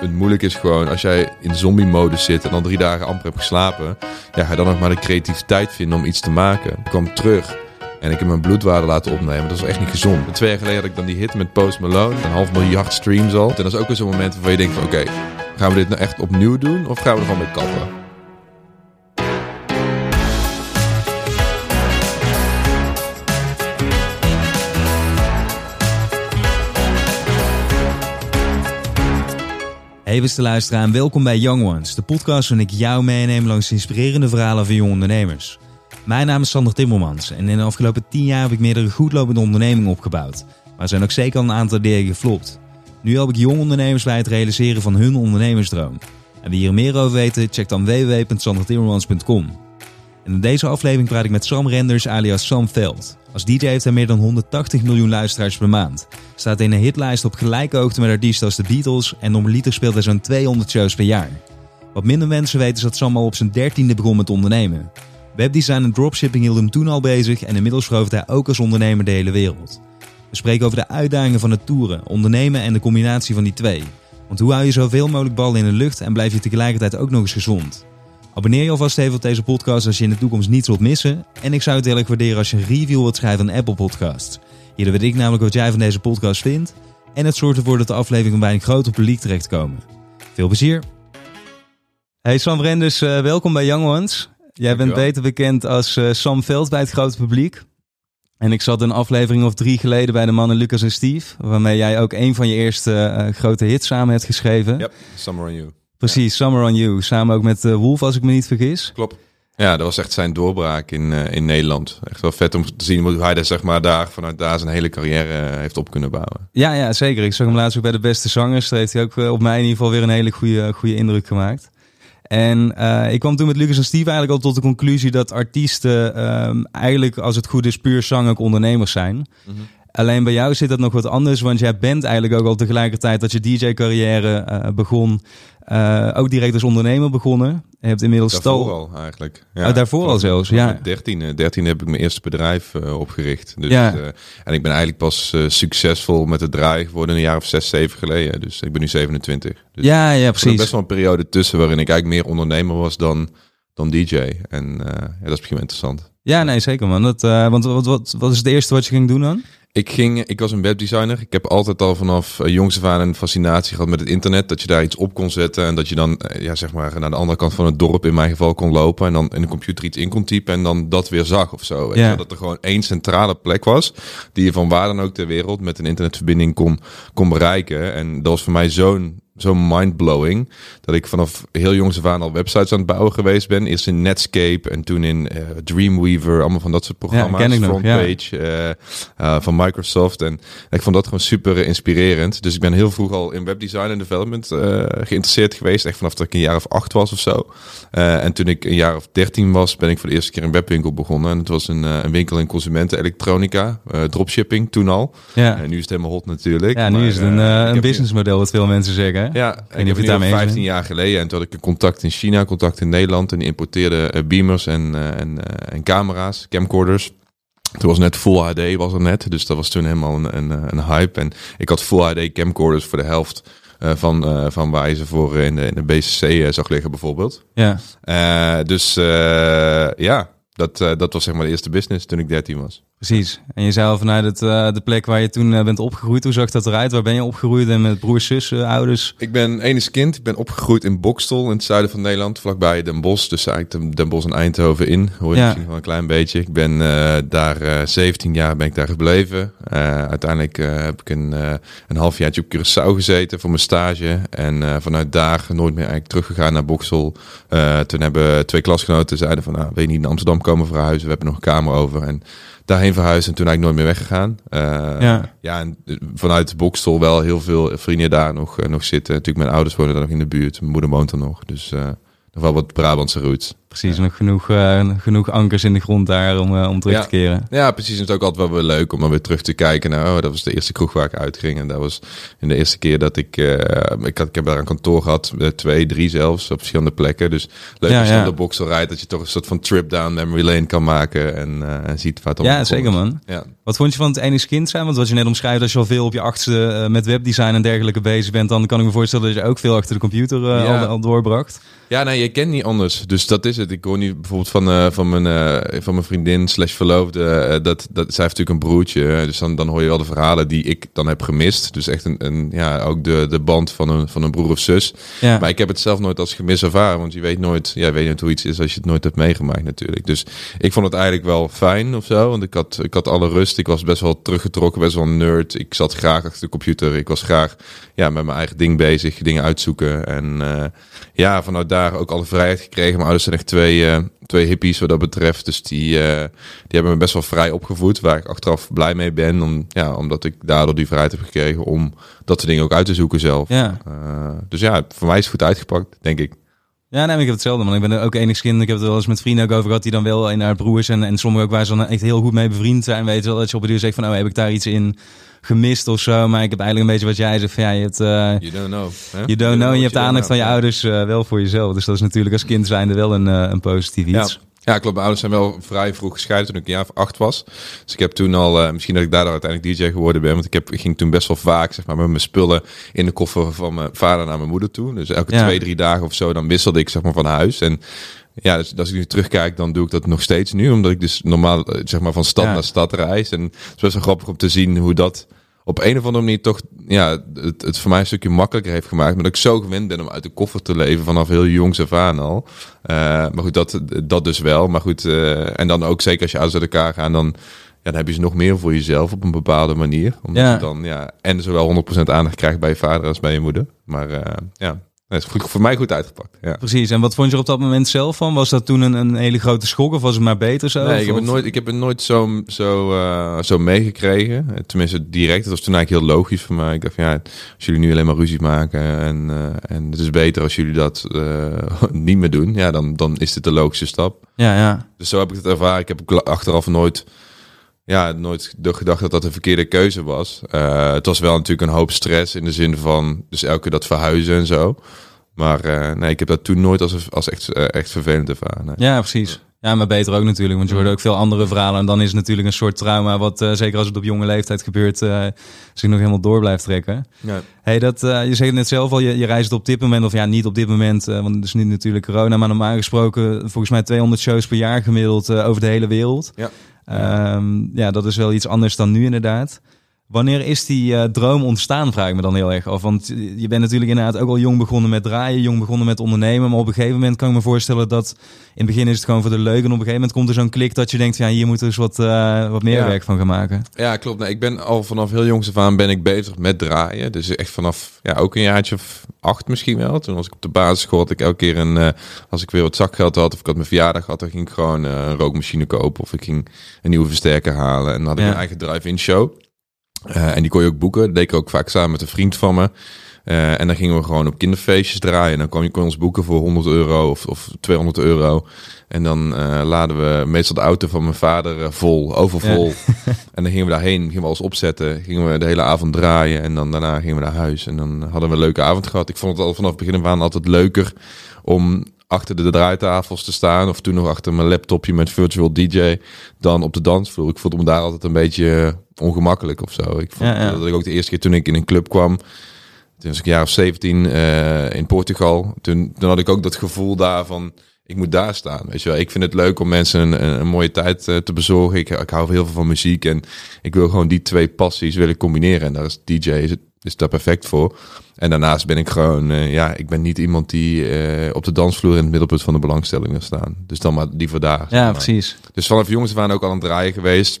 het moeilijk is gewoon als jij in zombie-modus zit en dan drie dagen amper hebt geslapen. Ja, ga dan nog maar de creativiteit vinden om iets te maken. Ik kwam terug en ik heb mijn bloedwaarde laten opnemen. Dat was echt niet gezond. Twee jaar geleden had ik dan die hit met Post Malone. Een half miljard streams al. En dat is ook weer zo'n moment waarvan je denkt van oké, gaan we dit nou echt opnieuw doen of gaan we er gewoon mee kappen? Hey beste luisteraar en welkom bij Young Ones, de podcast waarin ik jou meeneem langs inspirerende verhalen van jonge ondernemers. Mijn naam is Sander Timmermans en in de afgelopen 10 jaar heb ik meerdere goedlopende ondernemingen opgebouwd. Maar er zijn ook zeker een aantal dingen geflopt. Nu help ik jonge ondernemers bij het realiseren van hun ondernemersdroom. En wie hier meer over weten, check dan www.sandertimmermans.com. En in deze aflevering praat ik met Sam Renders alias Sam Veld. Als DJ heeft hij meer dan 180 miljoen luisteraars per maand. Staat in een hitlijst op gelijke hoogte met artiesten als de Beatles en normaliter speelt hij zo'n 200 shows per jaar. Wat minder mensen weten is dat Sam al op zijn dertiende begon met ondernemen. Webdesign en dropshipping hield hem toen al bezig en inmiddels verovert hij ook als ondernemer de hele wereld. We spreken over de uitdagingen van het toeren, ondernemen en de combinatie van die twee. Want hoe hou je zoveel mogelijk ballen in de lucht en blijf je tegelijkertijd ook nog eens gezond? Abonneer je alvast even op deze podcast als je in de toekomst niets wilt missen. En ik zou het heel erg waarderen als je een review wilt schrijven aan Apple Podcasts. Hierdoor weet ik namelijk wat jij van deze podcast vindt. En het zorgt ervoor dat de afleveringen bij een groter publiek terechtkomen. Veel plezier! Hey Sam Renders, uh, welkom bij Young Ones. Jij bent beter bekend als uh, Sam Veld bij het grote publiek. En ik zat een aflevering of drie geleden bij de mannen Lucas en Steve. Waarmee jij ook een van je eerste uh, grote hits samen hebt geschreven. Yep, Summer on You. Precies, Summer on You. Samen ook met uh, Wolf, als ik me niet vergis. Klopt. Ja, dat was echt zijn doorbraak in, uh, in Nederland. Echt wel vet om te zien hoe hij daar, zeg maar, daar, vanuit daar zijn hele carrière uh, heeft op kunnen bouwen. Ja, ja, zeker. Ik zag hem laatst ook bij de beste zangers. Daar heeft hij ook op mij in ieder geval weer een hele goede, goede indruk gemaakt. En ik kwam toen met Lucas en Steve eigenlijk al tot de conclusie dat artiesten um, eigenlijk, als het goed is, puur zang ook ondernemers zijn. Mm -hmm. Alleen bij jou zit dat nog wat anders, want jij bent eigenlijk ook al tegelijkertijd dat je DJ-carrière uh, begon, uh, ook direct als ondernemer begonnen. Je hebt inmiddels daarvoor stal... al eigenlijk. Ja, oh, daarvoor al zelfs, ja. 13, 13 heb ik mijn eerste bedrijf uh, opgericht. Dus, ja. en ik ben eigenlijk pas succesvol met het draaien geworden een jaar of 6, 7 geleden. Dus ik ben nu 27. Dus ja, ja, precies. Er best wel een periode tussen waarin ik eigenlijk meer ondernemer was dan, dan DJ. En ja, dat is misschien interessant. Ja, nee, zeker man. Dat, want wat, wat, wat is het eerste wat je ging doen dan? Ik, ging, ik was een webdesigner. Ik heb altijd al vanaf uh, jongs af aan een fascinatie gehad met het internet. Dat je daar iets op kon zetten en dat je dan ja, zeg maar naar de andere kant van het dorp in mijn geval kon lopen. En dan in de computer iets in kon typen en dan dat weer zag of zo. Ja. Dat er gewoon één centrale plek was die je van waar dan ook ter wereld met een internetverbinding kon, kon bereiken. En dat was voor mij zo'n zo mindblowing. Dat ik vanaf heel jongs af aan al websites aan het bouwen geweest ben. Eerst in Netscape en toen in uh, Dreamweaver. Allemaal van dat soort programma's. Ja, Frontpage ja. uh, uh, van Microsoft. En ik vond dat gewoon super inspirerend. Dus ik ben heel vroeg al in webdesign en development geïnteresseerd geweest. Echt vanaf dat ik een jaar of acht was of zo. en toen ik een jaar of dertien was, ben ik voor de eerste keer een webwinkel begonnen. En het was een, een winkel in consumentenelektronica. dropshipping toen al. Ja. En nu is het helemaal hot natuurlijk. Ja, nu is het een, een businessmodel wat veel mensen zeggen. Ja, ik, ik heb het daarmee 15 jaar geleden en toen had ik een contact in China, contact in Nederland en die importeerde uh, beamers en, uh, en, uh, en camera's, camcorders. Toen was net Full HD was er net, dus dat was toen helemaal een, een, een hype. En ik had Full HD camcorders voor de helft uh, van, uh, van waar je ze voor in de, in de BCC uh, zag liggen bijvoorbeeld. Ja. dus ja, dat, dat was zeg maar de eerste business toen ik 13 was. Precies. En je zei al vanuit het, uh, de plek waar je toen uh, bent opgegroeid. Hoe zag dat eruit? Waar ben je opgegroeid en met broers, zussen, ouders? Ik ben enig kind. Ik ben opgegroeid in Bokstel in het zuiden van Nederland. Vlakbij Den Bosch. Dus eigenlijk Den Bosch en Eindhoven in. Hoor je ja. misschien wel een klein beetje. Ik ben uh, daar 17 jaar ben ik daar gebleven. uiteindelijk heb ik een, een halfjaartje op Curaçao gezeten voor mijn stage. En vanuit daar nooit meer eigenlijk teruggegaan naar Bokstel. toen hebben twee klasgenoten zeiden van... Nou, wil je niet naar Amsterdam komen verhuizen? We hebben nog een kamer over. En daarheen verhuisd en toen eigenlijk nooit meer weggegaan. Uh, ja. ja, en vanuit Bokstel wel heel veel vrienden daar nog, uh, nog zitten. Natuurlijk, mijn ouders wonen daar nog in de buurt. Mijn moeder woont er nog. Dus nog wel wat Brabantse roots. Precies. Nog genoeg, uh, genoeg ankers in de grond daar om, uh, om terug ja. te keren. Ja, precies. Het is ook altijd wel weer leuk om dan weer terug te kijken. Nou, oh, dat was de eerste kroeg waar ik uitging. En dat was in de eerste keer dat ik... Uh, ik, had, ik heb daar een kantoor gehad. twee, drie zelfs. Op verschillende plekken. Dus leuk als je ja. de boxel rijdt. Dat je toch een soort van trip down memory lane kan maken. En, en ziet waar het Ja, zeker man. Ja. Wat vond je van het enigszins kind zijn? Want wat je net omschrijft, als je al veel op je achtste met webdesign en dergelijke bezig bent... dan kan ik me voorstellen dat je ook veel achter de computer al, al doorbracht. Ja, nee, je kent niet anders. Dus dat is het. Ik hoor nu bijvoorbeeld van, uh, van, mijn, van mijn vriendin slash verloofde. Dat, dat, zij heeft natuurlijk een broertje. Dus dan, dan hoor je wel de verhalen die ik dan heb gemist. Dus echt een, een ja, ook de, de band van een, van een broer of zus. Ja. Maar ik heb het zelf nooit als gemis ervaren. Want je weet nooit, ja, weet niet hoe iets is als je het nooit hebt meegemaakt natuurlijk. Dus ik vond het eigenlijk wel fijn of zo. Want ik had, ik had alle rust. Ik was best wel teruggetrokken, best wel een nerd. Ik zat graag achter de computer. Ik was graag ja, met mijn eigen ding bezig. Dingen uitzoeken. En ja, vanuit daar ook alle vrijheid gekregen. Mijn ouders zijn echt twee, uh, twee hippies wat dat betreft. Dus die, uh, die hebben me best wel vrij opgevoed. Waar ik achteraf blij mee ben. Om, ja, omdat ik daardoor die vrijheid heb gekregen om dat soort dingen ook uit te zoeken zelf. Ja. Dus ja, voor mij is het goed uitgepakt, denk ik. Ja, nee, ik heb hetzelfde, man. Ik ben ook enigszins, ik heb het wel eens met vrienden ook over gehad, die dan wel in haar broers en, en sommigen ook waar ze dan echt heel goed mee bevriend zijn. Weet wel, dat je op een duur zegt van, oh, heb ik daar iets in gemist of zo. Maar ik heb eigenlijk een beetje wat jij zegt van ja, je hebt... Uh, you don't know. You don't know. En je hebt de aandacht van je ouders uh, wel voor jezelf. Dus dat is natuurlijk als kind zijnde wel een, uh, een positief iets. Ja. Ja, klopt. Mijn ouders zijn wel vrij vroeg gescheiden toen ik een jaar of acht was. Dus ik heb toen al, uh, misschien dat ik daardoor uiteindelijk DJ geworden ben. Want ik, heb, ik ging toen best wel vaak zeg maar, met mijn spullen in de koffer van mijn vader naar mijn moeder toe. Dus elke twee, drie dagen of zo, dan wisselde ik zeg maar van huis. En ja, dus als ik nu terugkijk, dan doe ik dat nog steeds nu. Omdat ik dus normaal zeg maar van stad naar stad reis. En het is best wel grappig om te zien hoe dat op een of andere manier toch ja, het, het voor mij een stukje makkelijker heeft gemaakt. Maar dat ik zo gewend ben om uit de koffer te leven vanaf heel jongs af aan al. Uh, maar goed, dat, dat dus wel. Maar goed, uh, en dan ook zeker als je uit elkaar gaan, dan, ja, dan heb je ze nog meer voor jezelf op een bepaalde manier. Omdat ja. je dan ja, en zowel 100% aandacht krijgt bij je vader als bij je moeder. Maar uh, ja, dat is goed, voor mij goed uitgepakt. Ja. Precies. En wat vond je er op dat moment zelf van? Was dat toen een, een hele grote schok of was het maar beter zo? Nee, ik heb, het nooit, ik heb het nooit zo, zo, uh, zo meegekregen. Tenminste, direct. Dat was toen eigenlijk heel logisch voor mij. Ik dacht van ja, als jullie nu alleen maar ruzie maken en, uh, en het is beter als jullie dat uh, niet meer doen, ja, dan, dan is dit de logische stap. Ja, ja. Dus zo heb ik het ervaren. Ik heb achteraf nooit ja, nooit gedacht dat dat een verkeerde keuze was. Uh, het was wel natuurlijk een hoop stress in de zin van, dus elke keer dat verhuizen en zo. Maar uh, nee, ik heb dat toen nooit als, als echt, uh, echt vervelend ervaren. Nee. Ja, precies. Ja, maar beter ook natuurlijk, want je hoort ook veel andere verhalen. En dan is het natuurlijk een soort trauma, wat uh, zeker als het op jonge leeftijd gebeurt, uh, zich nog helemaal door blijft trekken. Ja. Hey, dat, uh, je zegt net zelf al, je, je reist op dit moment, of ja, niet op dit moment, want het is nu natuurlijk corona, maar normaal gesproken volgens mij 200 shows per jaar gemiddeld over de hele wereld. Ja. Um, ja, dat is wel iets anders dan nu inderdaad. Wanneer is die uh, droom ontstaan, vraag ik me dan heel erg af. Want je bent natuurlijk inderdaad ook al jong begonnen met draaien, jong begonnen met ondernemen. Maar op een gegeven moment kan ik me voorstellen dat in het begin is het gewoon voor de leuk. En op een gegeven moment komt er zo'n klik dat je denkt, ja, hier moeten we dus wat, uh, wat meer ja. werk van gaan maken. Ja, klopt. Nee, ik ben al vanaf heel jongs af aan ben ik bezig met draaien. Dus echt vanaf ja, ook een jaartje of acht misschien wel. Toen was ik op de basisschool, had ik elke keer een, uh, als ik weer wat zakgeld had of ik had mijn verjaardag had, dan ging ik gewoon een rookmachine kopen of ik ging een nieuwe versterker halen. En dan had ik ja. een eigen drive-in show. Uh, en die kon je ook boeken. Dat deed ik ook vaak samen met een vriend van me. Uh, en dan gingen we gewoon op kinderfeestjes draaien. En dan kon je kon ons boeken voor 100 euro of, of 200 euro. En dan uh, laden we meestal de auto van mijn vader vol, overvol. Ja. en dan gingen we daarheen, gingen we alles opzetten. Gingen we de hele avond draaien. En dan daarna gingen we naar huis. En dan hadden we een leuke avond gehad. Ik vond het al vanaf het begin af aan altijd leuker om achter de draaitafels te staan. Of toen nog achter mijn laptopje met virtual DJ. Dan op de dansvloer. Ik voelde me daar altijd een beetje ongemakkelijk of zo. Ik vond ja, ja. dat ik ook de eerste keer toen ik in een club kwam. Toen was ik een jaar of 17 uh, in Portugal. Toen, toen had ik ook dat gevoel daarvan. Ik moet daar staan. Weet je wel. Ik vind het leuk om mensen een, een, een mooie tijd uh, te bezorgen. Ik, ik hou heel veel van muziek. En ik wil gewoon die twee passies willen combineren. En daar is DJ is, het, is daar perfect voor. En daarnaast ben ik gewoon, uh, ja, ik ben niet iemand die uh, op de dansvloer in het middelpunt van de belangstelling wil staan. Dus dan maar liever daar. Ja, maar. precies. Dus vanaf jongens waren ook al aan het draaien geweest.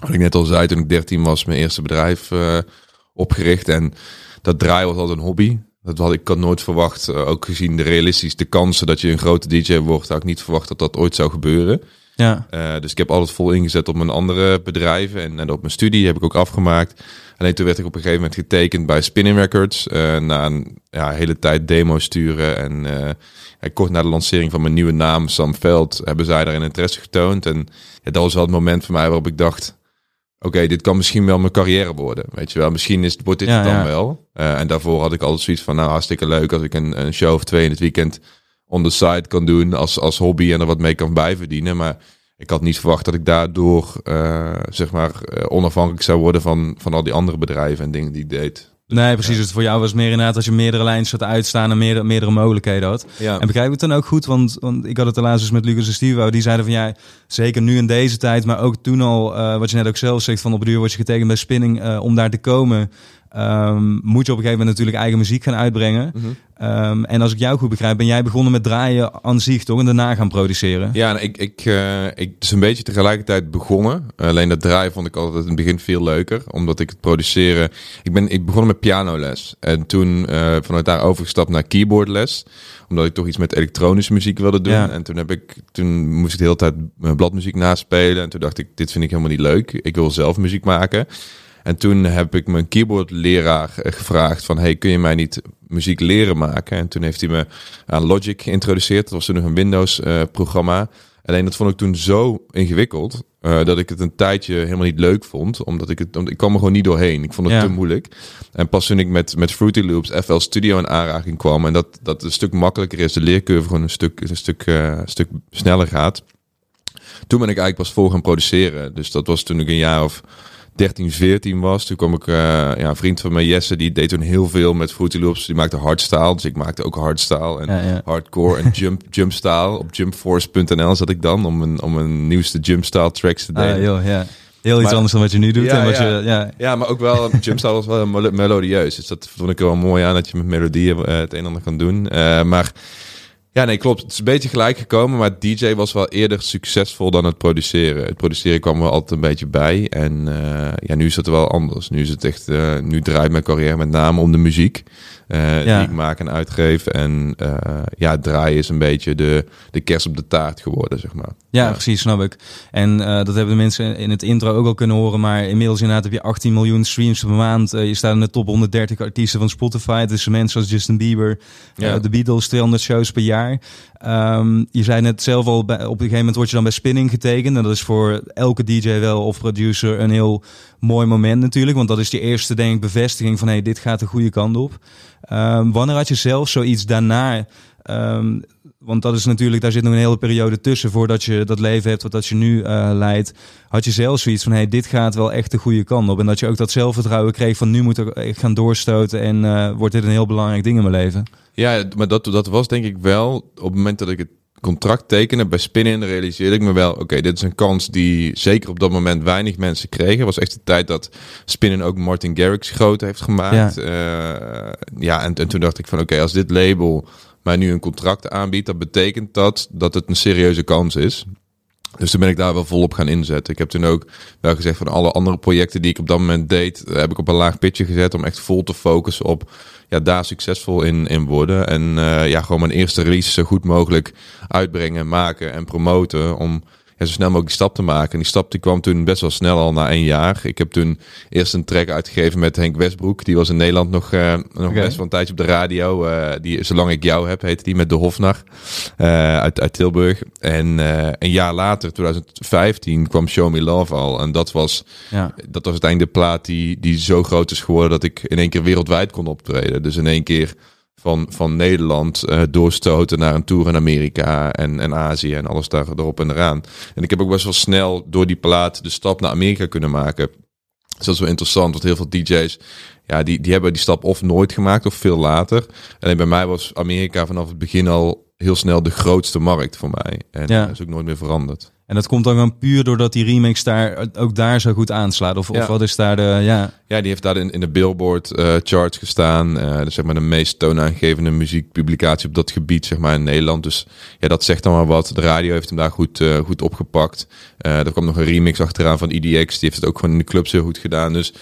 Wat ik net al zei, toen ik 13 was, mijn eerste bedrijf opgericht. En dat draaien was altijd een hobby. Dat had ik had nooit verwacht, uh, ook gezien de realistisch de kansen dat je een grote DJ wordt, had ik niet verwacht dat dat ooit zou gebeuren. Ja. Uh, dus ik heb altijd vol ingezet op mijn andere bedrijven en, en op mijn studie heb ik ook afgemaakt. Alleen toen werd ik op een gegeven moment getekend bij Spinning Records. na een ja, hele tijd demo sturen. En kort na de lancering van mijn nieuwe naam, Sam Veld, hebben zij daarin interesse getoond. En ja, dat was wel het moment voor mij waarop ik dacht oké, dit kan misschien wel mijn carrière worden. Weet je wel, misschien is, wordt dit het dan wel. Uh, en daarvoor had ik altijd zoiets van, nou hartstikke leuk als ik een, een show of twee in het weekend on the side kan doen als, als hobby en er wat mee kan bijverdienen. Maar ik had niet verwacht dat ik daardoor, uh, zeg maar, uh, onafhankelijk zou worden van, van al die andere bedrijven en dingen die ik deed. Nee, precies. Het voor jou was meer inderdaad als je meerdere lijnen zat uitstaan en meerdere, meerdere mogelijkheden had. Ja. En begrijp ik het dan ook goed? Want, want ik had het de laatst met Lucas en Steve. Die zeiden van ja, zeker nu in deze tijd, maar ook toen al, uh, wat je net ook zelf zegt, van op het duur word je getekend bij Spinning uh, om daar te komen. Um, moet je op een gegeven moment natuurlijk eigen muziek gaan uitbrengen. Mm -hmm. en als ik jou goed begrijp, ben jij begonnen met draaien aan zich, toch? En daarna gaan produceren. Ja, ik, ik, uh, ik dus een beetje tegelijkertijd begonnen. Alleen dat draaien vond ik altijd in het begin veel leuker. Omdat ik het produceren... Ik ben ik begonnen met pianoles. En toen uh, vanuit daar overgestapt naar keyboardles. Omdat ik toch iets met elektronische muziek wilde doen. Ja. En toen, heb ik, toen moest ik de hele tijd bladmuziek naspelen. En toen dacht ik, dit vind ik helemaal niet leuk. Ik wil zelf muziek maken. En toen heb ik mijn keyboardleraar gevraagd van... hey, kun je mij niet muziek leren maken? En toen heeft hij me aan Logic geïntroduceerd. Dat was toen nog een Windows-programma. Alleen dat vond ik toen zo ingewikkeld... Uh, dat ik het een tijdje helemaal niet leuk vond. Omdat ik het... Ik kwam er gewoon niet doorheen. Ik vond het te moeilijk. En pas toen ik met, met Fruity Loops FL Studio in aanraking kwam... en dat, dat een stuk makkelijker is. De leercurve gewoon een stuk, een stuk, uh, stuk sneller gaat. Toen ben ik eigenlijk pas voor gaan produceren. Dus dat was toen ik een jaar of 13, 14 was. Toen kwam ik, uh, ja, een vriend van mij, Jesse, die deed toen heel veel met Fruity Loops. Die maakte hardstyle, dus ik maakte ook hardstyle en hardcore en jump, jumpstyle. Op jumpforce.nl zat ik dan om een, om een nieuwste jumpstyle tracks te ah, delen. joh, ja. Heel iets anders dan wat je nu doet. Ja, en wat ja. Je, ja. ja, maar ook wel, jumpstyle was wel melodieus. Dus dat vond ik wel mooi aan, dat je met melodieën uh, het een en ander kan doen. Uh, maar ja, nee, klopt. Het is een beetje gelijk gekomen, maar DJ was wel eerder succesvol dan het produceren. Het produceren kwam er altijd een beetje bij. En uh, ja, nu is het wel anders. Nu is het echt, uh, nu draait mijn carrière met name om de muziek. Uh, ja. die ik maak en uitgeef. En uh, ja, draaien is een beetje de, de kerst op de taart geworden, zeg maar. Ja, precies, snap ik. En uh, dat hebben de mensen in het intro ook al kunnen horen. Maar inmiddels inderdaad heb je 18 miljoen streams per maand. je staat in de top 130 artiesten van Spotify. Dus mensen als Justin Bieber, ja. de Beatles, 200 shows per jaar. Um, je zei net zelf al, bij, op een gegeven moment word je dan bij Spinning getekend. En dat is voor elke DJ wel of producer een heel mooi moment natuurlijk. Want dat is die eerste, denk ik, bevestiging van... hé, hey, dit gaat de goede kant op. Um, wanneer had je zelf zoiets daarna... Um, want dat is natuurlijk, daar zit nog een hele periode tussen voordat je dat leven hebt wat dat je nu uh, leidt. Had je zelf zoiets van, hey, dit gaat wel echt de goede kant op. En dat je ook dat zelfvertrouwen kreeg van nu moet ik gaan doorstoten en uh, wordt dit een heel belangrijk ding in mijn leven. Ja, maar dat, dat was denk ik wel op het moment dat ik het contract tekenen bij Spinnen realiseerde ik me wel, oké, dit is een kans die zeker op dat moment weinig mensen kregen. Het was echt de tijd dat Spinnen ook Martin Garrix groot heeft gemaakt. Ja, uh, ja en, en toen dacht ik van, oké, als dit label mij nu een contract aanbiedt, dat betekent dat dat het een serieuze kans is. Dus toen ben ik daar wel volop gaan inzetten. Ik heb toen ook wel gezegd van alle andere projecten die ik op dat moment deed, heb ik op een laag pitje gezet om echt vol te focussen op ja, daar succesvol in, in worden. En uh, ja, gewoon mijn eerste release zo goed mogelijk uitbrengen, maken en promoten om zo snel mogelijk die stap te maken. En die stap die kwam toen best wel snel al na een jaar. Ik heb toen eerst een track uitgegeven met Henk Westbroek. Die was in Nederland nog, uh, nog best wel een tijdje op de radio. Uh, die Zolang ik jou heb, heette die met de Hofnar uh, uit, uit Tilburg. En een jaar later, 2015, kwam Show Me Love al. En dat was, ja. dat was uiteindelijk de plaat die, die zo groot is geworden dat ik in één keer wereldwijd kon optreden. Dus in één keer van, van Nederland uh, doorstoten naar een tour in Amerika en, en Azië en alles daar erop en eraan. En ik heb ook best wel snel door die plaat de stap naar Amerika kunnen maken. Dus dat is wel interessant, want heel veel DJ's, ja, die, die hebben die stap of nooit gemaakt of veel later. En bij mij was Amerika vanaf het begin al heel snel de grootste markt voor mij. En ja. dat is ook nooit meer veranderd. En dat komt dan gewoon puur doordat die remix daar ook daar zo goed aanslaat. Of, of wat is daar de. Ja, ja die heeft daar in, in de Billboard uh, charts gestaan. Uh, dus zeg maar de meest toonaangevende muziekpublicatie op dat gebied, zeg maar in Nederland. Dus ja, dat zegt dan maar wat. De radio heeft hem daar goed, uh, goed opgepakt. er kwam nog een remix achteraan van EDX. Die heeft het ook gewoon in de clubs heel goed gedaan. Dus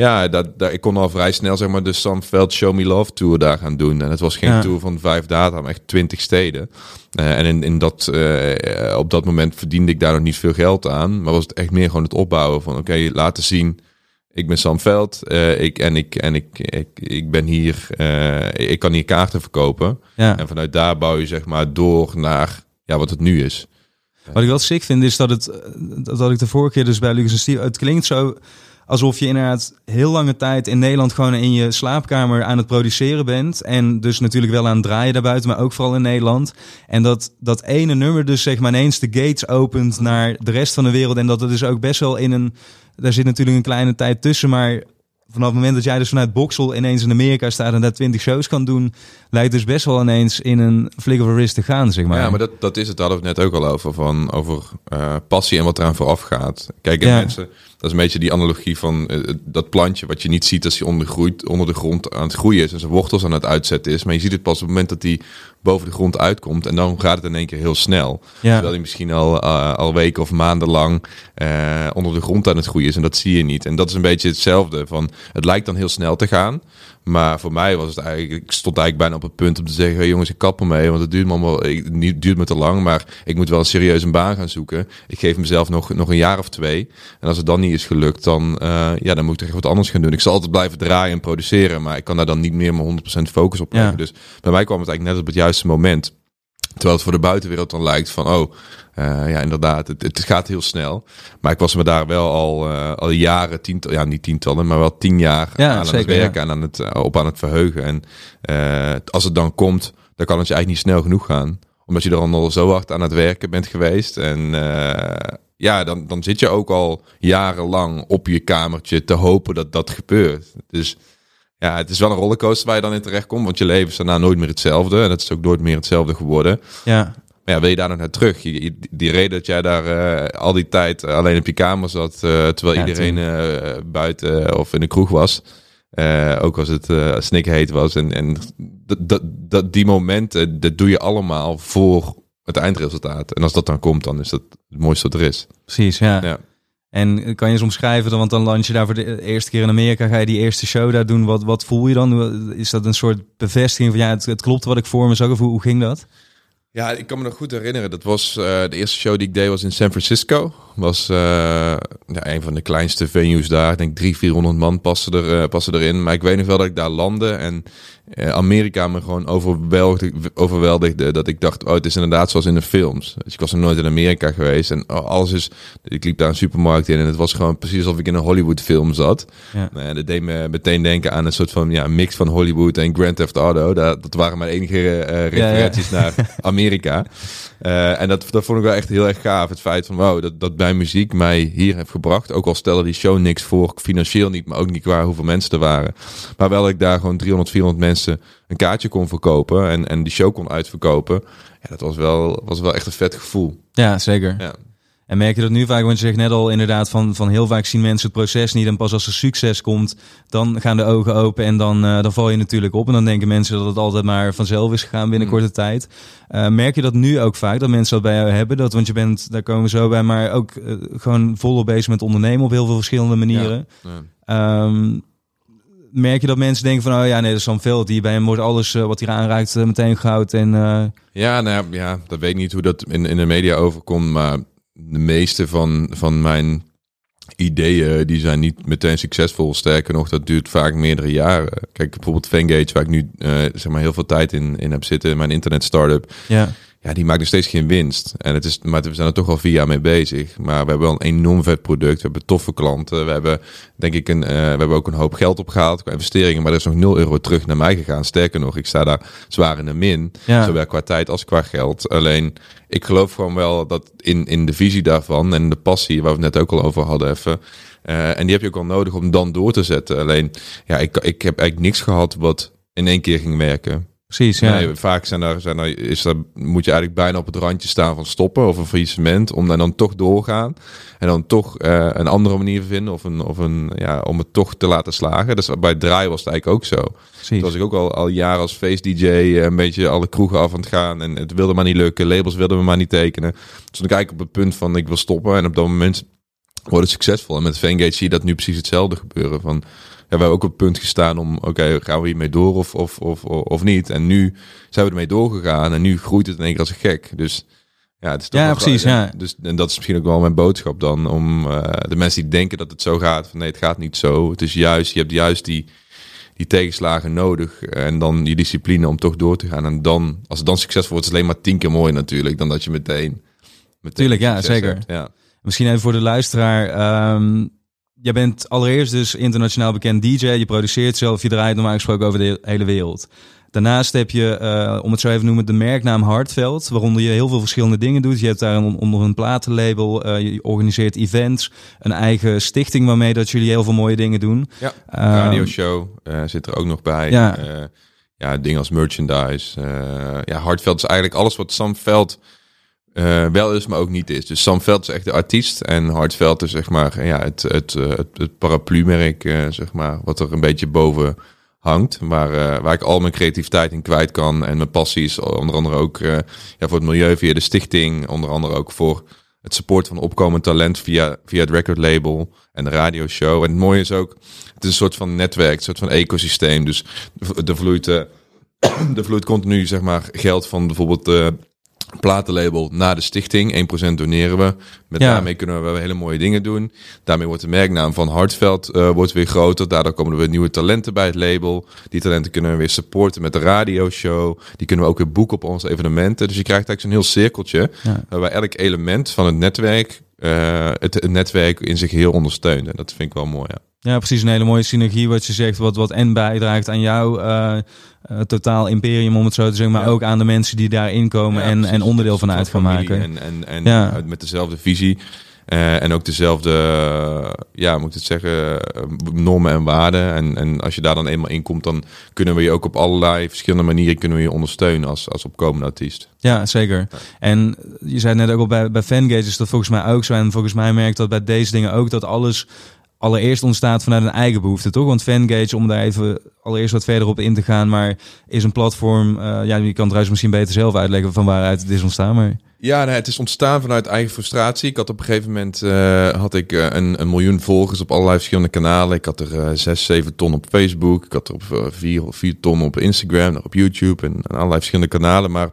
ja, dat, dat, ik kon al vrij snel zeg maar de Sam Veld Show Me Love Tour daar gaan doen. En het was geen tour van vijf data, maar echt twintig steden. Uh, en in, in dat, uh, op dat moment verdiende ik daar nog niet veel geld aan. Maar was het echt meer gewoon het opbouwen van oké, okay, laten zien ik ben Sam Veld uh, ik, en, ik, en ik, ik, ik ben hier, uh, ik kan hier kaarten verkopen. Ja. En vanuit daar bouw je zeg maar door naar ja, wat het nu is. Wat ik wel sick vind is dat het, dat ik de vorige keer dus bij Lucas en Steve, het klinkt zo alsof je inderdaad heel lange tijd in Nederland gewoon in je slaapkamer aan het produceren bent. En dus natuurlijk wel aan het draaien daarbuiten, maar ook vooral in Nederland. En dat dat ene nummer dus zeg maar ineens de gates opent naar de rest van de wereld. En dat het dus ook best wel in een, daar zit natuurlijk een kleine tijd tussen, maar vanaf het moment dat jij dus vanuit Boxel ineens in Amerika staat en daar twintig shows kan doen, lijkt dus best wel ineens in een flik of a wrist te gaan, zeg maar. Ja, maar dat, dat is het, daar hadden we het net ook al over, van, over uh, passie en wat eraan vooraf gaat. Kijk, ja. mensen, dat is een beetje die analogie van uh, dat plantje wat je niet ziet als hij onder, onder de grond aan het groeien is en zijn wortels aan het uitzetten is. Maar je ziet het pas op het moment dat hij boven de grond uitkomt. En dan gaat het in één keer heel snel. Ja. Terwijl hij misschien al, uh, al weken of maanden lang onder de grond aan het groeien is. En dat zie je niet. En dat is een beetje hetzelfde. Van, het lijkt dan heel snel te gaan. Maar voor mij was het eigenlijk, ik stond eigenlijk bijna op het punt om te zeggen, jongens, ik kap ermee, want het duurt me allemaal, het duurt me te lang, maar ik moet wel een serieus een baan gaan zoeken. Ik geef mezelf nog, nog een jaar of twee. En als het dan niet is gelukt, dan, uh, ja, dan moet ik echt wat anders gaan doen. Ik zal altijd blijven draaien en produceren, maar ik kan daar dan niet meer mijn 100% focus op leggen. Ja. Dus bij mij kwam het eigenlijk net op het juiste moment. Terwijl het voor de buitenwereld dan lijkt van, oh, uh, ja, inderdaad, het, het, gaat heel snel. Maar ik was me daar wel al, uh, al jaren, tientallen, ja, niet tientallen, maar wel tien jaar ja, aan, zeker, het werken en aan het, uh, op aan het verheugen. En als het dan komt, dan kan het je eigenlijk niet snel genoeg gaan. Omdat je er al zo hard aan het werken bent geweest. En ja, dan, dan zit je ook al jarenlang op je kamertje te hopen dat dat gebeurt. Dus ja, het is wel een rollercoaster waar je dan in terecht komt. Want je leven is daarna nooit meer hetzelfde. En het is ook nooit meer hetzelfde geworden. Ja. Maar ja, wil je daar nog naar terug? Je, die reden dat jij daar uh, al die tijd alleen op je kamer zat. Uh, terwijl iedereen uh, buiten of in de kroeg was. ook als het uh, heet was. En, en dat, dat, die momenten, dat doe je allemaal voor het eindresultaat. En als dat dan komt, dan is dat het mooiste wat er is. Precies, ja. ja. En kan je eens omschrijven, want dan land je daar voor de eerste keer in Amerika, ga je die eerste show daar doen. Wat, wat voel je dan? Is dat een soort bevestiging van ja, het, het klopt wat ik voor me zag? Hoe, ging dat? Ja, ik kan me nog goed herinneren. Dat was uh, de eerste show die ik deed was in San Francisco. Was uh, ja, een van de kleinste venues daar. Ik denk 300, 400 man passen, er, uh, passen erin. Maar ik weet nog wel dat ik daar landde en Amerika me gewoon overweldigde, overweldigde. Dat ik dacht, oh, het is inderdaad zoals in de films. Dus ik was nog nooit in Amerika geweest. En alles is... Ik liep daar een supermarkt in en het was gewoon precies alsof ik in een Hollywood film zat. Ja. En dat deed me meteen denken aan een soort van ja, mix van Hollywood en Grand Theft Auto. Dat, dat waren mijn enige referenties ja, ja. naar Amerika. Uh, en dat, dat vond ik wel echt heel erg gaaf. Het feit van, wow, dat, dat mijn muziek mij hier heeft gebracht. Ook al stelde die show niks voor, financieel niet, maar ook niet qua hoeveel mensen er waren. Maar wel dat ik daar gewoon 300, 400 mensen een kaartje kon verkopen en, en die show kon uitverkopen. Ja, dat was wel, was wel echt een vet gevoel. Ja, zeker. Ja. En merk je dat nu vaak, want je zegt net al inderdaad van, van heel vaak zien mensen het proces niet. En pas als er succes komt, dan gaan de ogen open en dan, uh, dan val je natuurlijk op. En dan denken mensen dat het altijd maar vanzelf is gegaan binnen mm. korte tijd. Uh, merk je dat nu ook vaak, dat mensen dat bij jou hebben? Dat, want je bent, daar komen we zo bij, maar ook uh, gewoon volop bezig met ondernemen op heel veel verschillende manieren. Ja. Um, merk je dat mensen denken van, oh ja, nee, dat is zo'n veel. Die bij hem wordt alles uh, wat hier aanraakt uh, meteen goud. En, uh... Ja, nou ja, dat weet ik niet hoe dat in, in de media overkomt, maar de meeste van, van mijn ideeën die zijn niet meteen succesvol. Sterker nog, dat duurt vaak meerdere jaren. Kijk, bijvoorbeeld Fengage, waar ik nu zeg maar heel veel tijd in, in heb zitten, mijn internet startup. Ja ja, die maakt nog steeds geen winst. En het is, maar we zijn er toch al vier jaar mee bezig. Maar we hebben wel een enorm vet product. We hebben toffe klanten. We hebben, denk ik, een, uh, we hebben ook een hoop geld opgehaald qua investeringen. Maar er is nog 0 euro terug naar mij gegaan. Sterker nog, ik sta daar zwaar in de min. Ja. Zowel qua tijd als qua geld. Alleen, ik geloof gewoon wel dat in, in de visie daarvan en de passie, waar we het net ook al over hadden even. Uh, en die heb je ook al nodig om dan door te zetten. Alleen, ja, ik, ik heb eigenlijk niks gehad wat in één keer ging werken. Precies, ja. Nee, vaak zijn er, zijn is er, moet je eigenlijk bijna op het randje staan van stoppen of een faillissement, om dan, dan toch doorgaan en dan toch uh, een andere manier vinden of een, of een, ja, om het toch te laten slagen. Dus bij draai was het eigenlijk ook zo. Precies. Toen was ik ook al, al jaren als face DJ eh, een beetje alle kroegen af aan het gaan en het wilde maar niet lukken, labels wilden me maar niet tekenen. Toen ik eigenlijk op het punt van ik wil stoppen en op dat moment wordt het succesvol. En met Vengate zie je dat nu precies hetzelfde gebeuren van we hebben ook op het punt gestaan om, oké, gaan we hiermee door of, of, of, of niet? En nu zijn we ermee doorgegaan en nu groeit het in één keer als een gek. Dus Ja, het is toch Ja, precies, ja. Dus, en dat is misschien ook wel mijn boodschap dan. Om eh, de mensen die denken dat het zo gaat. Van nee, het gaat niet zo. Het is juist, je hebt juist die, die tegenslagen nodig. En dan die discipline om toch door te gaan. En dan, als het dan succesvol wordt, is het alleen maar tien keer mooier natuurlijk. Dan dat je meteen... meteen Tuurlijk, ja, zeker. hebt. Ja. Misschien even voor de luisteraar. ehm jij bent allereerst dus internationaal bekend DJ. Je produceert zelf, je draait normaal gesproken over de hele wereld. Daarnaast heb je, eh, om het zo even te noemen, de merknaam Hartveld. Waaronder je heel veel verschillende dingen doet. Je hebt daar een, onder een platenlabel. eh, je organiseert events. Een eigen stichting waarmee dat jullie heel veel mooie dingen doen. Ja, Ehm, radioshow eh, zit er ook nog bij. Ja. Dingen als merchandise. ja, Hartveld is eigenlijk alles wat Sam Veld eh, wel is, maar ook niet is. Dus Sam Veld is echt de artiest en Hartveld is zeg maar ja, het, het, eh, het, het paraplu-merk, eh, zeg maar, wat er een beetje boven hangt. Waar, eh, waar ik al mijn creativiteit in kwijt kan en mijn passies, onder andere ook ja, voor het milieu via de stichting, onder andere ook voor het support van opkomend talent via, via het record label en de radioshow. En het mooie is ook, het is een soort van netwerk, een soort van ecosysteem. Dus er vloeit, er vloeit continu zeg maar, geld van bijvoorbeeld de platenlabel naar de stichting. 1% doneren we. Met Ja. daarmee kunnen we hele mooie dingen doen. Daarmee wordt de merknaam van Hartveld eh, wordt weer groter. Daardoor komen er weer nieuwe talenten bij het label. Die talenten kunnen we weer supporten met de radioshow. Die kunnen we ook weer boeken op onze evenementen. Dus je krijgt eigenlijk zo'n heel cirkeltje. Ja. Waarbij elk element van het netwerk eh, het, het netwerk in zich heel ondersteunt. En dat vind ik wel mooi, ja. Ja, precies. Een hele mooie synergie wat je zegt. Wat, wat en bijdraagt aan jouw eh, eh, totaal imperium, om het zo te zeggen. Maar Ja. ook aan de mensen die daarin komen Ja, en, precies. en onderdeel van uit gaan maken. En, en, en Ja. met dezelfde visie. Eh, en ook dezelfde, ja, moet ik het zeggen, normen en waarden. En, en als je daar dan eenmaal in komt, dan kunnen we je ook op allerlei verschillende manieren kunnen we je ondersteunen als, als opkomende artiest. Ja, zeker. En je zei net ook al bij, bij Fangage is dat volgens mij ook zo. En volgens mij merkt dat bij deze dingen ook dat alles allereerst ontstaat vanuit een eigen behoefte, toch? Want Fangage, om daar even allereerst wat verder op in te gaan, maar is een platform. eh, ja, je kan trouwens misschien beter zelf uitleggen van waaruit het is ontstaan. Maar Ja, nee, het is ontstaan vanuit eigen frustratie. Ik had op een gegeven moment eh, had ik, eh, een, miljoen volgers op allerlei verschillende kanalen. Ik had er zes, zeven ton op Facebook. Ik had er op vier, vier ton op Instagram, op YouTube en, en allerlei verschillende kanalen. Maar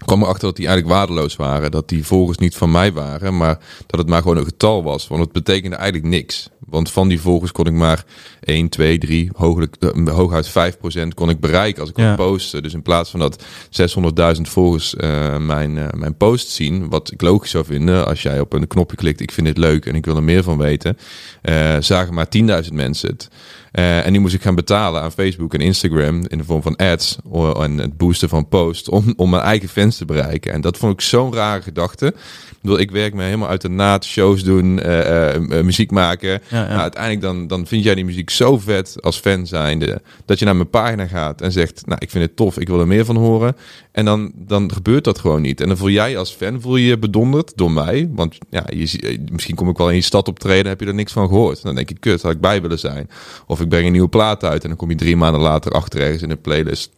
ik kwam erachter dat die eigenlijk waardeloos waren. Dat die volgers niet van mij waren, maar dat het maar gewoon een getal was. Want het betekende eigenlijk niks. Want van die volgers kon ik maar 1, 2, 3, hooguit, hooguit 5 procent kon ik bereiken als ik Ja. wat postte. Dus in plaats van dat 600.000 volgers eh, mijn, eh, mijn post zien, wat ik logisch zou vinden als jij op een knopje klikt, ik vind dit leuk en ik wil er meer van weten, eh, zagen maar 10.000 mensen het. Eh, en die moest ik gaan betalen aan Facebook en Instagram in de vorm van ads en het boosten van posts om, om mijn eigen fans te bereiken. En dat vond ik zo'n rare gedachte. Ik bedoel, ik werk me helemaal uit de naad, shows doen, eh, eh, muziek maken. Ja, ja. Nou, uiteindelijk dan, dan vind jij die muziek zo vet als fan zijnde, dat je naar mijn pagina gaat en zegt, nou, ik vind het tof, ik wil er meer van horen. En dan, dan gebeurt dat gewoon niet. En dan voel jij als fan voel je je bedonderd door mij. Want ja, je, misschien kom ik wel in je stad optreden, heb je er niks van gehoord. Dan denk je, kut, had ik bij willen zijn. Of ik breng een nieuwe plaat uit en dan kom je drie maanden later achter ergens in een playlist.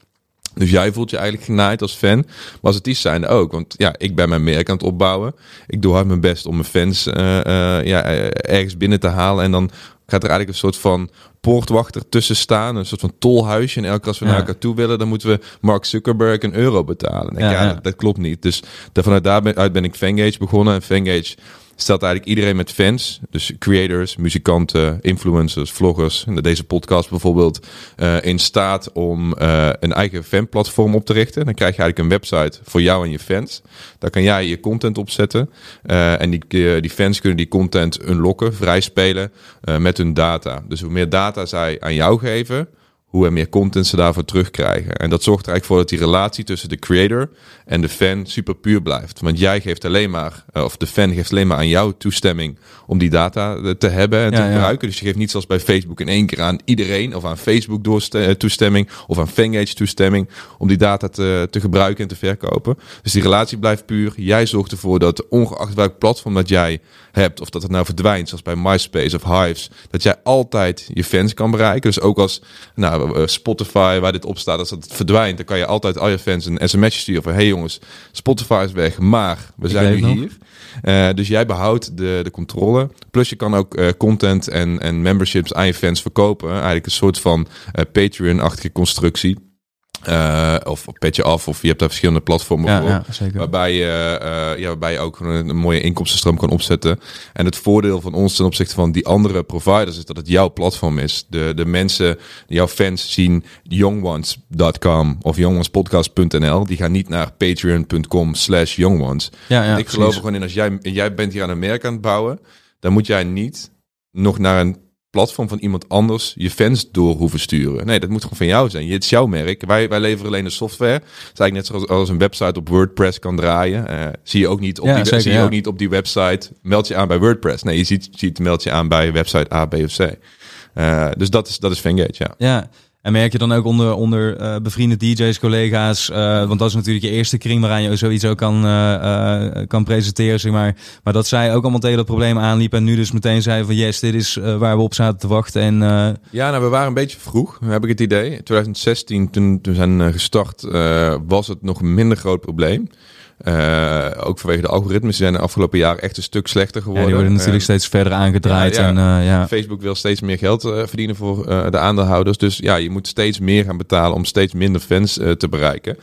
Dus jij voelt je eigenlijk genaaid als fan, maar als artiest zijnde ook. Want ja, ik ben mijn merk aan het opbouwen. Ik doe hard mijn best om mijn fans eh, eh, ja, eh, ergens binnen te halen. En dan gaat er eigenlijk een soort van poortwachter tussen staan. Een soort van tolhuisje. En elke keer als we Ja. naar elkaar toe willen, dan moeten we Mark Zuckerberg een euro betalen. Ja, ja, ja. Dat, dat klopt niet. Dus daar- vanuit daaruit ben ik Fangage begonnen. En Fangage stelt eigenlijk iedereen met fans. Dus creators, muzikanten, influencers, vloggers. Deze podcast bijvoorbeeld eh, in staat om eh, een eigen fanplatform op te richten. Dan krijg je eigenlijk een website voor jou en je fans. Daar kan jij je content op zetten. Eh, en die, die fans kunnen die content unlocken, vrij spelen eh, met hun data. Dus hoe meer data zij aan jou geven, hoe er meer content ze daarvoor terugkrijgen. En dat zorgt er eigenlijk voor dat die relatie tussen de creator en de fan super puur blijft. Want jij geeft alleen maar, eh, of de fan geeft alleen maar aan jou toestemming om die data eh, te hebben en te ja. gebruiken. Dus je geeft niet zoals bij Facebook in één keer aan iedereen of aan Facebook eh, toestemming of aan Fangage toestemming om die data te, te gebruiken en te verkopen. Dus die relatie blijft puur. Jij zorgt ervoor dat ongeacht welk platform dat jij hebt, of dat het nou verdwijnt, zoals bij MySpace of Hives, dat jij altijd je fans kan bereiken. Dus ook als nou, Spotify, waar dit op staat, als het verdwijnt, dan kan je altijd al je fans een sms'je sturen van hey jongens, Spotify is weg, maar we zijn nu nog. hier. Eh, dus jij behoudt de, de controle. Plus je kan ook eh, content en, en memberships aan je fans verkopen. Eigenlijk een soort van eh, Patreon-achtige constructie. Uh, of petje af, of je hebt daar verschillende platformen ja, voor. Ja, zeker. Waarbij, je, uh, ja, waarbij je ook een, een, mooie inkomstenstroom kan opzetten. En het voordeel van ons ten opzichte van die andere providers is dat het jouw platform is. De, de mensen, jouw fans zien youngones.com of youngonespodcast.nl. Die gaan niet naar patreon.com slash youngones. Ja, ja, ik geloof er gewoon in, als jij, jij bent hier aan een merk aan het bouwen, dan moet jij niet nog naar een platform van iemand anders je fans door hoeven sturen. Nee, dat moet gewoon van jou zijn. Het is jouw merk. Wij, wij leveren alleen de software. Het is eigenlijk net zoals als een website op WordPress kan draaien. Uh, zie je ook niet op ja, die, zeker, zie je ja. ook niet op die website. Meld je aan bij WordPress. Nee, je ziet, ziet meld je aan bij website A, B of C. Uh, dus dat is, dat is ja. Ja, en merk je dan ook onder, onder uh, bevriende DJ's, collega's, uh, want dat is natuurlijk je eerste kring waaraan je zoiets ook kan, uh, kan presenteren, zeg maar. Maar dat zij ook allemaal tegen dat probleem aanliepen en nu dus meteen zei van yes, dit is waar we op zaten te wachten. En, Ja, nou we waren een beetje vroeg, heb ik het idee. In 2016, toen, toen zijn gestart, was het nog een minder groot probleem. Uh, ook vanwege de algoritmes zijn de afgelopen jaren echt een stuk slechter geworden. Ja, die worden natuurlijk uh, steeds verder aangedraaid. Ja, ja. En, uh, ja. Facebook wil steeds meer geld verdienen voor de aandeelhouders. Dus ja, je moet steeds meer gaan betalen om steeds minder fans te bereiken.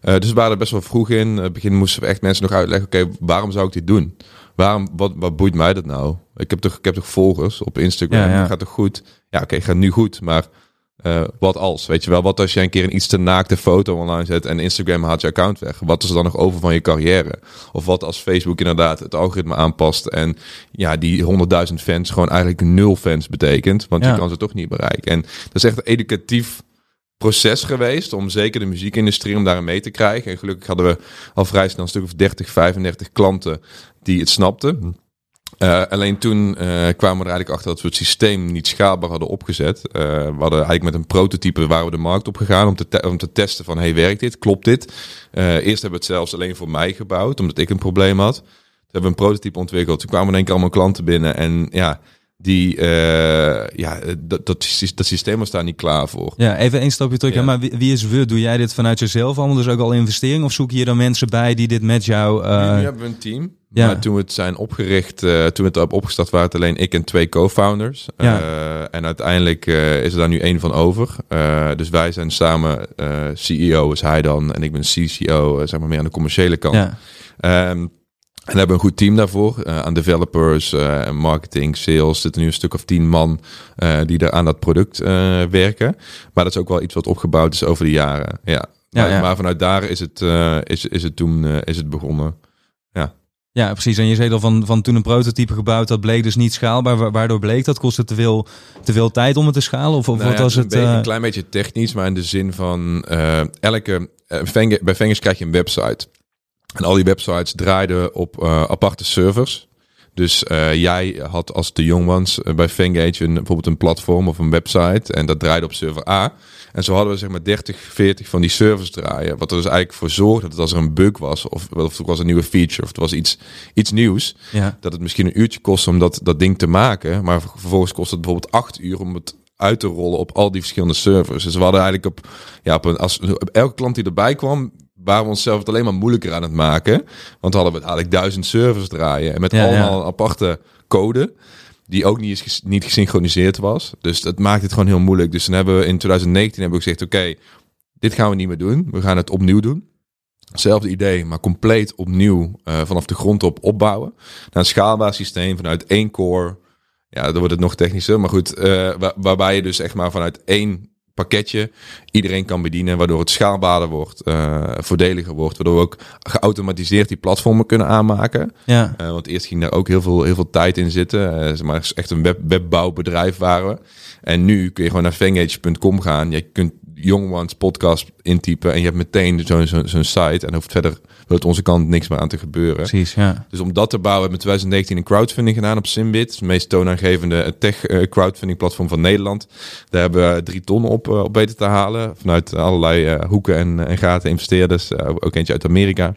dus we waren er best wel vroeg in. In het begin moesten we echt mensen nog uitleggen, oké, okay, waarom zou ik dit doen? Waarom, wat, wat boeit mij dat nou? Ik heb toch, ik heb toch volgers op Instagram, ja, gaat toch goed? Ja, oké, okay, gaat nu goed, maar uh, wat als, weet je wel? Wat als je een keer een iets te naakte foto online zet en Instagram haalt je account weg? Wat is er dan nog over van je carrière? Of wat als Facebook inderdaad het algoritme aanpast en ja, die 100.000 fans gewoon eigenlijk nul fans betekent, want ja. je kan ze toch niet bereiken. En dat is echt een educatief proces geweest om zeker de muziekindustrie om daarin mee te krijgen. En gelukkig hadden we al vrij snel een stuk of 30, 35 klanten die het snapten. Uh, alleen toen uh, kwamen we er eigenlijk achter dat we het systeem niet schaalbaar hadden opgezet. Uh, we hadden eigenlijk met een prototype waar we de markt op gegaan om te, om te testen van, hey, werkt dit? Klopt dit? eerst hebben we het zelfs alleen voor mij gebouwd, omdat ik een probleem had. Toen hebben we een prototype ontwikkeld. Toen kwamen in één keer allemaal klanten binnen en ja, die, ja, dat, dat, dat systeem was daar niet klaar voor. Ja, even één stapje terug. Ja. Maar wie, wie, is we? Doe jij dit vanuit jezelf allemaal? Dus ook al investering? Of zoek je dan mensen bij die dit met jou... Nu, nu hebben we een team. Ja. Maar toen we het zijn opgericht, uh, toen we het opgestart waren, het alleen ik en twee co-founders. Ja. Uh, en uiteindelijk uh, is er daar nu één van over. dus wij zijn samen CEO, is hij dan, en ik ben CCO, zeg maar meer aan de commerciële kant. Ja. Um, en hebben een goed team daarvoor. aan developers, marketing, sales. Zitten nu een stuk of tien man die er aan dat product werken. Maar dat is ook wel iets wat opgebouwd is over de jaren. Ja. Maar, ja. maar vanuit daar is het, is, is het toen is het begonnen. Ja. Ja, precies. En je zei al van, van toen een prototype gebouwd, dat bleek dus niet schaalbaar. Waardoor bleek dat? Kostte te veel, te veel tijd om het te schalen? Of, of nou wat ja, was het? Een, uh... een klein beetje technisch, maar in de zin van uh, elke. Uh, bij Fengers krijg je een website. En al die websites draaiden op aparte servers. Dus uh, jij had als de Young Ones bij Fengage een, bijvoorbeeld een platform of een website. En dat draaide op server A. En zo hadden we zeg maar 30, 40 van die servers draaien. Wat er dus eigenlijk voor zorgde dat als er een bug was, of, of er was een nieuwe feature, of er was iets, iets nieuws, ja. dat het misschien een uurtje kostte om dat, dat ding te maken. Maar vervolgens kost het bijvoorbeeld acht uur om het uit te rollen op al die verschillende servers. Dus we hadden eigenlijk op, ja, op, een, als, op elke klant die erbij kwam, waren we onszelf het alleen maar moeilijker aan het maken. Want hadden we eigenlijk duizend servers draaien en met Ja, allemaal ja. aparte code. Die ook niet, is niet gesynchroniseerd was. Dus dat maakt het gewoon heel moeilijk. Dus dan hebben we in 2019 hebben we gezegd: oké, dit gaan we niet meer doen. We gaan het opnieuw doen. Hetzelfde idee, maar compleet opnieuw eh, vanaf de grond op opbouwen. Naar een schaalbaar systeem vanuit één core. Ja, dan wordt het nog technischer. Maar goed, eh, waar- waarbij je dus echt maar vanuit één pakketje iedereen kan bedienen. Waardoor het schaalbaarder wordt, eh, voordeliger wordt. Waardoor we ook geautomatiseerd die platformen kunnen aanmaken. Ja, Eh, want eerst ging daar ook heel veel, heel veel tijd in zitten. Zeg maar het is echt een web, webbouwbedrijf waren we. En nu kun je gewoon naar fangage.com gaan. Je kunt Young Ones podcast intypen. En je hebt meteen zo'n zo'n site. En hoeft verder uit onze kant niks meer aan te gebeuren. precies. Ja. Dus om dat te bouwen hebben we in 2019 een crowdfunding gedaan op Simbit. Het meest toonaangevende tech eh, crowdfunding platform van Nederland. Daar hebben we drie ton op, eh, op weten te halen. Vanuit allerlei eh, hoeken en, en gaten investeerders. Eh, ook eentje uit Amerika.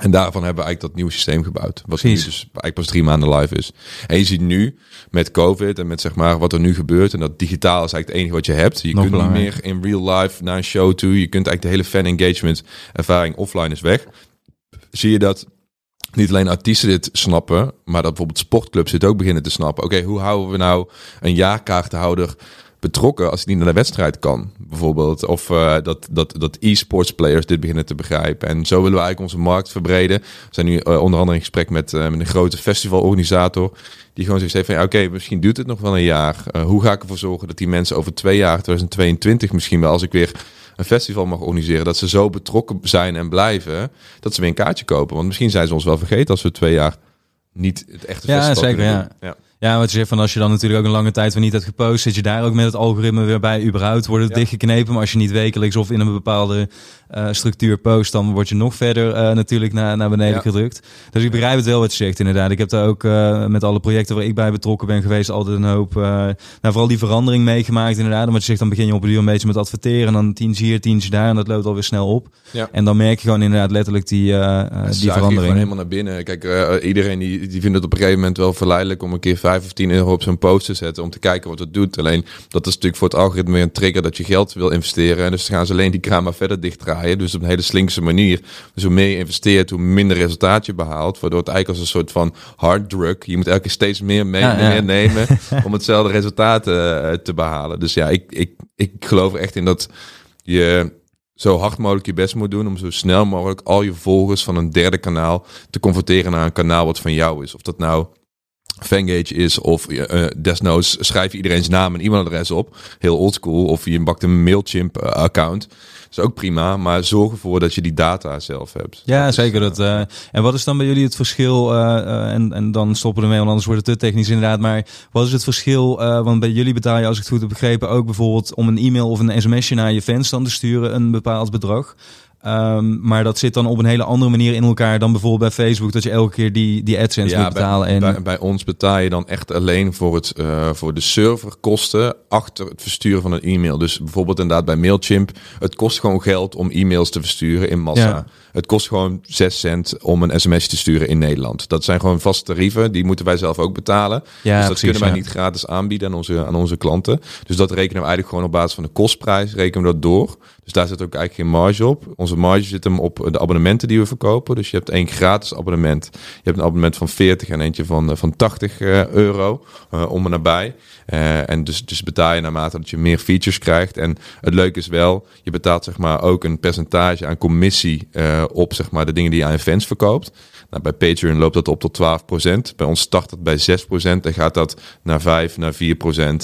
En daarvan hebben we eigenlijk dat nieuwe systeem gebouwd. Wat nu dus eigenlijk pas drie maanden live is. En je ziet nu met COVID en met zeg maar wat er nu gebeurt. En dat digitaal is eigenlijk het enige wat je hebt. Je Nog kunt niet meer in real life naar een show toe. Je kunt eigenlijk de hele fan engagement ervaring offline is weg. Zie je dat niet alleen artiesten dit snappen, maar dat bijvoorbeeld sportclubs dit ook beginnen te snappen. Oké, hoe houden we nou een jaarkaartenhouder betrokken als hij niet naar de wedstrijd kan, bijvoorbeeld. Of uh, dat, dat, dat e-sports players dit beginnen te begrijpen. En zo willen we eigenlijk onze markt verbreden. We zijn nu uh, onder andere in gesprek met, uh, met een grote festivalorganisator. Die gewoon zoiets heeft van, ja, oké, okay, misschien duurt het nog wel een jaar. hoe ga ik ervoor zorgen dat die mensen over twee jaar, 2022 misschien wel, als ik weer een festival mag organiseren, dat ze zo betrokken zijn en blijven, dat ze weer een kaartje kopen. Want misschien zijn ze ons wel vergeten als we twee jaar niet het echte ja, festival zeker, ja. ja. Ja, wat je zegt van als je dan natuurlijk ook een lange tijd weer niet hebt gepost, zit je daar ook met het algoritme weer bij. Überhaupt wordt het dichtgeknepen. Maar als je niet wekelijks of in een bepaalde uh, structuur post, dan word je nog verder uh, natuurlijk naar, naar beneden ja. gedrukt. Dus ik begrijp het wel wat je zegt inderdaad. Ik heb daar ook uh, met alle projecten waar ik bij betrokken ben geweest altijd een hoop, nou vooral die verandering meegemaakt inderdaad. Want je zegt dan begin je op een duur een beetje met adverteren en dan tientje hier, tientje daar en dat loopt alweer snel op. Ja. En dan merk je gewoon inderdaad letterlijk die, die verandering. gewoon helemaal naar binnen. Kijk, iedereen die, die vindt het op een gegeven moment wel verleidelijk om een keer vijf of tien euro op zo'n post te zetten om te kijken wat het doet. Alleen dat is natuurlijk voor het algoritme weer een trigger dat je geld wil investeren. En dus gaan ze alleen die kraan maar verder dichtdraaien. Dus op een hele slinkse manier. Dus hoe meer je investeert, hoe minder resultaat je behaalt. Waardoor het eigenlijk als een soort van hard drug. Je moet elke keer steeds meer, mee, meer nemen om hetzelfde resultaat uh, te behalen. Dus ja, ik, ik, ik geloof echt in dat je zo hard mogelijk je best moet doen om zo snel mogelijk al je volgers van een derde kanaal te converteren naar een kanaal wat van jou is. Of dat nou Fangage is of uh, desnoods schrijf je iedereen's naam en e-mailadres op. Heel oldschool. Of je bakt een Mailchimp uh, account. Dat is ook prima, maar zorg ervoor dat je die data zelf hebt. Ja, dat zeker. dat, uh, en wat is dan bij jullie het verschil? en, en dan stoppen we ermee, want anders wordt het te technisch inderdaad. Maar wat is het verschil? want bij jullie betaal je, als ik het goed heb begrepen, ook bijvoorbeeld om een e-mail of een sms'je naar je fans dan te sturen, een bepaald bedrag. Um, maar dat zit dan op een hele andere manier in elkaar dan bijvoorbeeld bij Facebook, dat je elke keer die, die AdSense ja, moet betalen. Bij, en... bij, bij, ons betaal je dan echt alleen voor, het, uh, voor de serverkosten achter het versturen van een e-mail. Dus bijvoorbeeld inderdaad bij Mailchimp, het kost gewoon geld om e-mails te versturen in massa. Ja. Het kost gewoon 6 cent om een sms te sturen in Nederland. Dat zijn gewoon vaste tarieven, die moeten wij zelf ook betalen. Ja, dus dat precies, kunnen wij niet gratis aanbieden aan onze, aan onze klanten. Dus dat rekenen we eigenlijk gewoon op basis van de kostprijs, rekenen we dat door. Dus daar zit ook eigenlijk geen marge op. Onze marge zit hem op de abonnementen die we verkopen. Dus je hebt één gratis abonnement. Je hebt een abonnement van 40 en eentje van, van 80 uh, euro uh, om en nabij. En dus, dus betaal je naarmate dat je meer features krijgt. En het leuke is wel, je betaalt zeg maar ook een percentage aan commissie op zeg maar de dingen die je aan fans verkoopt. Nou, bij Patreon loopt dat op tot 12%. Bij ons start het bij 6% en gaat dat naar 5, naar 4%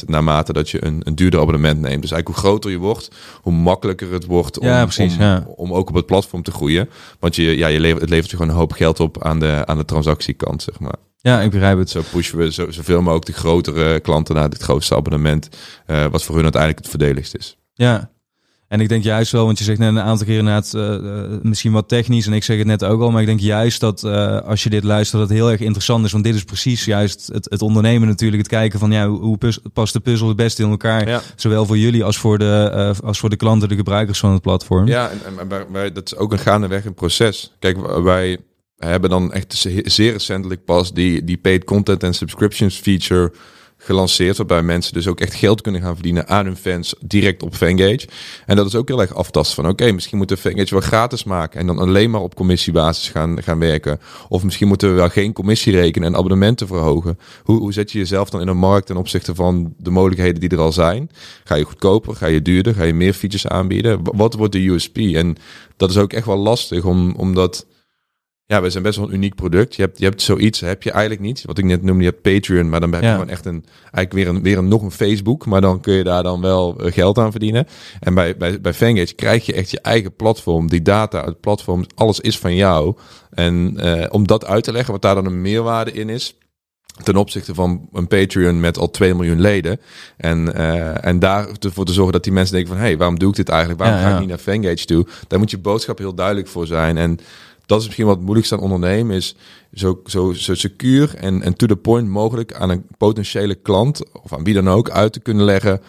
naarmate dat je een, een duurder abonnement neemt. Dus eigenlijk hoe groter je wordt, hoe makkelijker het wordt om, ja, precies, om, ja. om, ook op het platform te groeien. Want je, ja, je levert, het levert je gewoon een hoop geld op aan de, aan de transactiekant, zeg maar. Ja, ik begrijp het. Zo pushen we zo, zoveel mogelijk de grotere klanten naar dit grootste abonnement, uh, wat voor hun uiteindelijk het verdedigst is. Ja, en ik denk juist wel, want je zegt net een aantal keer inderdaad uh, misschien wat technisch. En ik zeg het net ook al, maar ik denk juist dat uh, als je dit luistert, dat het heel erg interessant is. Want dit is precies juist het, het ondernemen natuurlijk. Het kijken van ja, hoe past de puzzel het beste in elkaar. Ja. Zowel voor jullie als voor, de, uh, als voor de klanten, de gebruikers van het platform. Ja, en, en dat is ook een gaandeweg een proces. Kijk, wij hebben dan echt zeer recentelijk pas die, die paid content en subscriptions feature gelanceerd. Waarbij mensen dus ook echt geld kunnen gaan verdienen aan hun fans direct op Fangage. En dat is ook heel erg aftasten van oké, misschien moeten we Fangage wel gratis maken. En dan alleen maar op commissiebasis gaan, gaan werken. Of misschien moeten we wel geen commissie rekenen en abonnementen verhogen. Hoe, hoe zet je jezelf dan in een markt ten opzichte van de mogelijkheden die er al zijn? Ga je goedkoper? Ga je duurder? Ga je meer features aanbieden? Wat wordt de USP? En dat is ook echt wel lastig om, omdat ja, we zijn best wel een uniek product. Je hebt, je hebt zoiets, heb je eigenlijk niet. Wat ik net noemde, je hebt Patreon, maar dan heb je gewoon echt een, eigenlijk weer een, weer een, nog een Facebook, maar dan kun je daar dan wel eh, geld aan verdienen. En bij, bij, bij Fangage krijg je echt je eigen platform, die data, het platform, alles is van jou. En uh, om dat uit te leggen, wat daar dan een meerwaarde in is, ten opzichte van een Patreon met al 2 miljoen leden. En, uh, en daarvoor te zorgen dat die mensen denken van... hé, hey, waarom doe ik dit eigenlijk? Waarom ga ik niet naar Fangage toe? Daar moet je boodschap heel duidelijk voor zijn. En dat is misschien wat het moeilijkste aan ondernemen, is zo, zo, zo secuur en, en to the point mogelijk aan een potentiële klant of aan wie dan ook uit te kunnen leggen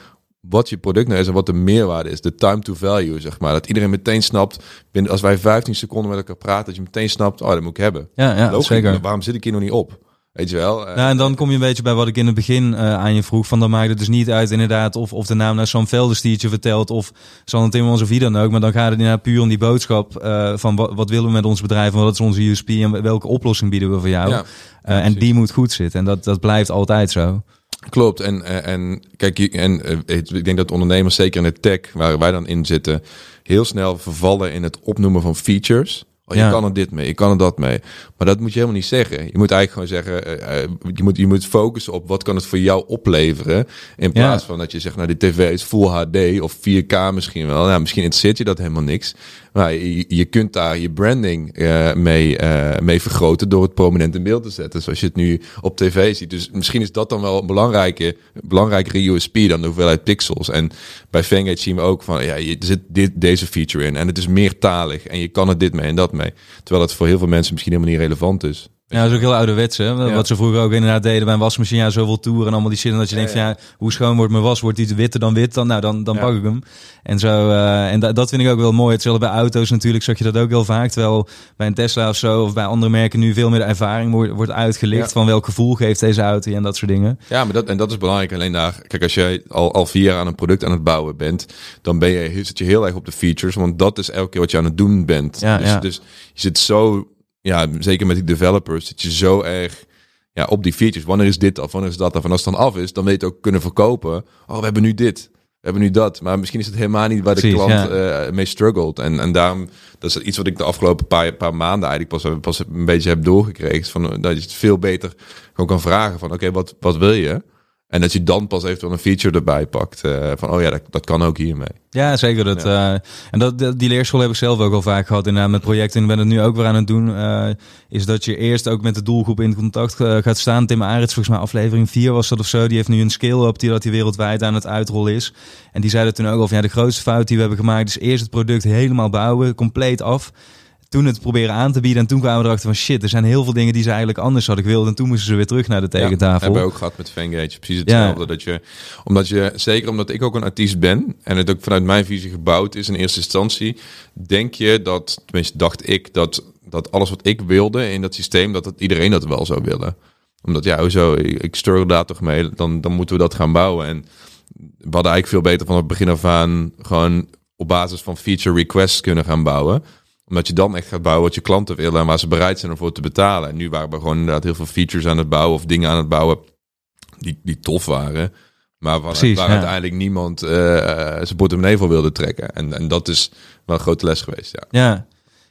wat je product nou is en wat de meerwaarde is. De time to value, zeg maar. Dat iedereen meteen snapt, binnen, als wij 15 seconden met elkaar praten, dat je meteen snapt, oh, dat moet ik hebben. Ja, ja zeker. Waarom zit ik hier nog niet op? Weet je wel? Uh, en dan kom je een beetje bij wat ik in het begin uh, aan je vroeg. Van dan maakt het dus niet uit inderdaad of, of de naam naar Sam Velderstiertje vertelt of Sander Timmermans of wie dan ook. Maar dan gaat het inderdaad puur om die boodschap uh, van wat, wat, willen we met ons bedrijf en wat is onze USP en welke oplossing bieden we voor jou. Ja, en die moet goed zitten en dat, dat blijft altijd zo. Klopt. En, eh, en kijk, en ik denk dat ondernemers, zeker in de tech, waar wij dan in zitten, heel snel vervallen in het opnoemen van features. Oh, je kan er dit mee, je kan er dat mee. Maar dat moet je helemaal niet zeggen. Je moet eigenlijk gewoon zeggen, uh, je, moet, je moet focussen op wat kan het voor jou opleveren. In plaats van dat je zegt, nou die tv is full HD of 4K misschien wel. Nou, misschien interesseert je dat helemaal niks. Maar je, kunt daar je branding uh, mee, uh, mee vergroten door het prominent in beeld te zetten. Zoals je het nu op tv ziet. Dus misschien is dat dan wel een belangrijke, belangrijkere USP dan de hoeveelheid pixels. En bij Fangate zien we ook van, ja, je, zit dit, deze feature in. En het is meertalig. En je kan er dit mee en dat mee. Terwijl dat voor heel veel mensen misschien helemaal niet relevant is. Ja, dat is ook heel ouderwets. Hè? Wat ze vroeger ook inderdaad deden bij een wasmachine. Ja, zoveel toeren en allemaal die shit. dat je denkt van ja, hoe schoon wordt mijn was? Wordt die witter dan wit? Dan, nou, dan, dan pak ik hem. En zo. Uh, en dat vind ik ook wel mooi. Hetzelfde bij auto's natuurlijk zag je dat ook heel vaak. Terwijl bij een Tesla of zo of bij andere merken nu veel meer de ervaring wordt, wordt uitgelicht. Van welk gevoel geeft deze auto en dat soort dingen. Ja, maar dat, en dat is belangrijk. Alleen daar, kijk, als jij al, al vier jaar aan een product aan het bouwen bent, dan ben je, zit je heel erg op de features. Want dat is elke keer wat je aan het doen bent. Ja, dus, dus je zit zo ja, zeker met die developers, dat je zo erg ja, op die features. Wanneer is dit af? Wanneer is dat af? En als het dan af is, dan weet je ook kunnen verkopen. Oh, we hebben nu dit. We hebben nu dat. Maar misschien is het helemaal niet waar de klant ja. uh, mee struggelt. En, en daarom, dat is iets wat ik de afgelopen paar, paar maanden eigenlijk pas, pas een beetje heb doorgekregen. Van, dat je het veel beter gewoon kan vragen van, oké, wat, wat wil je? En dat je dan pas eventueel een feature erbij pakt. Uh, van, oh ja, dat, dat kan ook hiermee. Ja, zeker. Dat, ja. Uh, en dat, die leerschool heb ik zelf ook al vaak gehad. Inderdaad, met projecten. En ben het nu ook weer aan het doen. Uh, is dat je eerst ook met de doelgroep in contact gaat staan. Tim Arits, volgens mij aflevering 4 was dat of zo. Die heeft nu een scale-up die dat hij wereldwijd aan het uitrollen is. En die zeiden toen ook al van, ja, de grootste fout die we hebben gemaakt... is eerst het product helemaal bouwen, compleet af toen het proberen aan te bieden. En toen kwamen we erachter van shit, er zijn heel veel dingen die ze eigenlijk anders hadden gewild. En toen moesten ze weer terug naar de tekentafel. Ja, hebben we ook gehad met Fangage. Precies hetzelfde. Dat je, omdat je, zeker omdat ik ook een artiest ben en het ook vanuit mijn visie gebouwd is in eerste instantie, denk je dat, tenminste dacht ik, dat, dat alles wat ik wilde in dat systeem, dat iedereen dat wel zou willen. Omdat ja, hoezo, ik, ik struggle daar toch mee, dan, dan moeten we dat gaan bouwen. En we hadden eigenlijk veel beter van het begin af aan gewoon op basis van feature requests kunnen gaan bouwen omdat je dan echt gaat bouwen wat je klanten willen en waar ze bereid zijn ervoor te betalen. En nu waren we gewoon inderdaad heel veel features aan het bouwen of dingen aan het bouwen die, die tof waren. Maar waar, Precies, waar uiteindelijk niemand uh, zijn portemonnee voor wilde trekken. En, en dat is wel een grote les geweest, ja. Ja,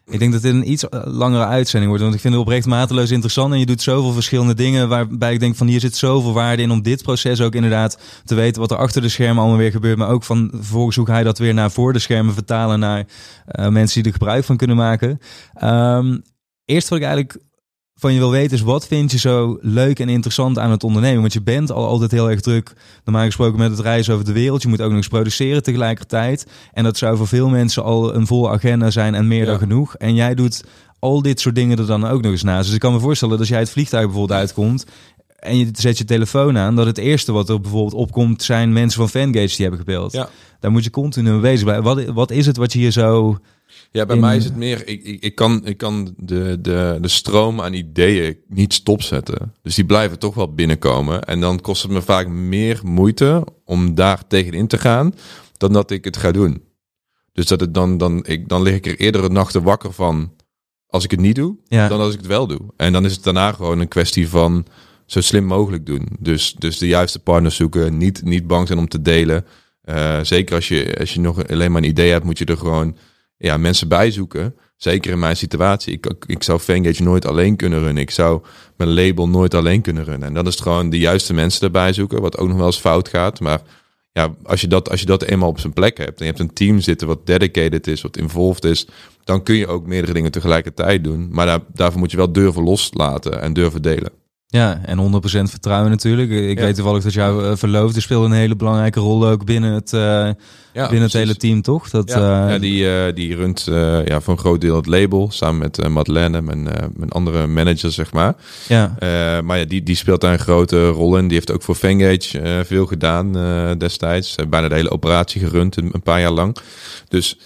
ik denk dat dit een iets langere uitzending wordt. Want ik vind het oprecht mateloos interessant. En je doet zoveel verschillende dingen. Waarbij ik denk van hier zit zoveel waarde in. Om dit proces ook inderdaad te weten wat er achter de schermen allemaal weer gebeurt. Maar ook van vervolgens hoe ga je dat weer naar voor de schermen vertalen. Naar uh, mensen die er gebruik van kunnen maken. Um, eerst wat ik eigenlijk van je wil weten is wat vind je zo leuk en interessant aan het ondernemen? Want je bent al altijd heel erg druk, normaal gesproken met het reizen over de wereld. Je moet ook nog eens produceren tegelijkertijd. En dat zou voor veel mensen al een volle agenda zijn en meer dan genoeg. En jij doet al dit soort dingen er dan ook nog eens naast. Dus ik kan me voorstellen dat als jij het vliegtuig bijvoorbeeld uitkomt en je zet je telefoon aan, dat het eerste wat er bijvoorbeeld opkomt zijn mensen van Fangage die hebben gebeld. Ja. Daar moet je continu mee bezig blijven. Wat, wat is het wat je hier zo ja, bij mij is het meer, ik, ik, ik, kan, ik kan de, de, de stroom aan ideeën niet stopzetten. Dus die blijven toch wel binnenkomen. En dan kost het me vaak meer moeite om daar tegenin te gaan, dan dat ik het ga doen. Dus dat het dan, dan, ik, dan lig ik er eerder een nachten wakker van als ik het niet doe, ja. dan als ik het wel doe. En dan is het daarna gewoon een kwestie van zo slim mogelijk doen. Dus, dus de juiste partners zoeken, niet, niet bang zijn om te delen. Uh, zeker als je, als je nog alleen maar een idee hebt, moet je er gewoon ja, mensen bijzoeken. Zeker in mijn situatie. Ik, ik zou Fangage nooit alleen kunnen runnen. Ik zou mijn label nooit alleen kunnen runnen. En dan is gewoon de juiste mensen erbij zoeken. Wat ook nog wel eens fout gaat. Maar ja, als je dat, als je dat eenmaal op zijn plek hebt. En je hebt een team zitten wat dedicated is, wat involved is. Dan kun je ook meerdere dingen tegelijkertijd doen. Maar daar, daarvoor moet je wel durven loslaten en durven delen. Ja, en 100% vertrouwen natuurlijk. Ik weet toevallig dat jouw uh, verloofde speelde een hele belangrijke rol ook binnen het, uh, ja, binnen het hele team, toch? Dat, ja, uh, ja die, die runt ja, voor een groot deel het label samen met Madeleine, mijn, mijn andere manager, zeg maar. Ja. maar ja, die, die speelt daar een grote rol in. Die heeft ook voor Fangage veel gedaan destijds. bijna de hele operatie gerund een, een paar jaar lang. Dus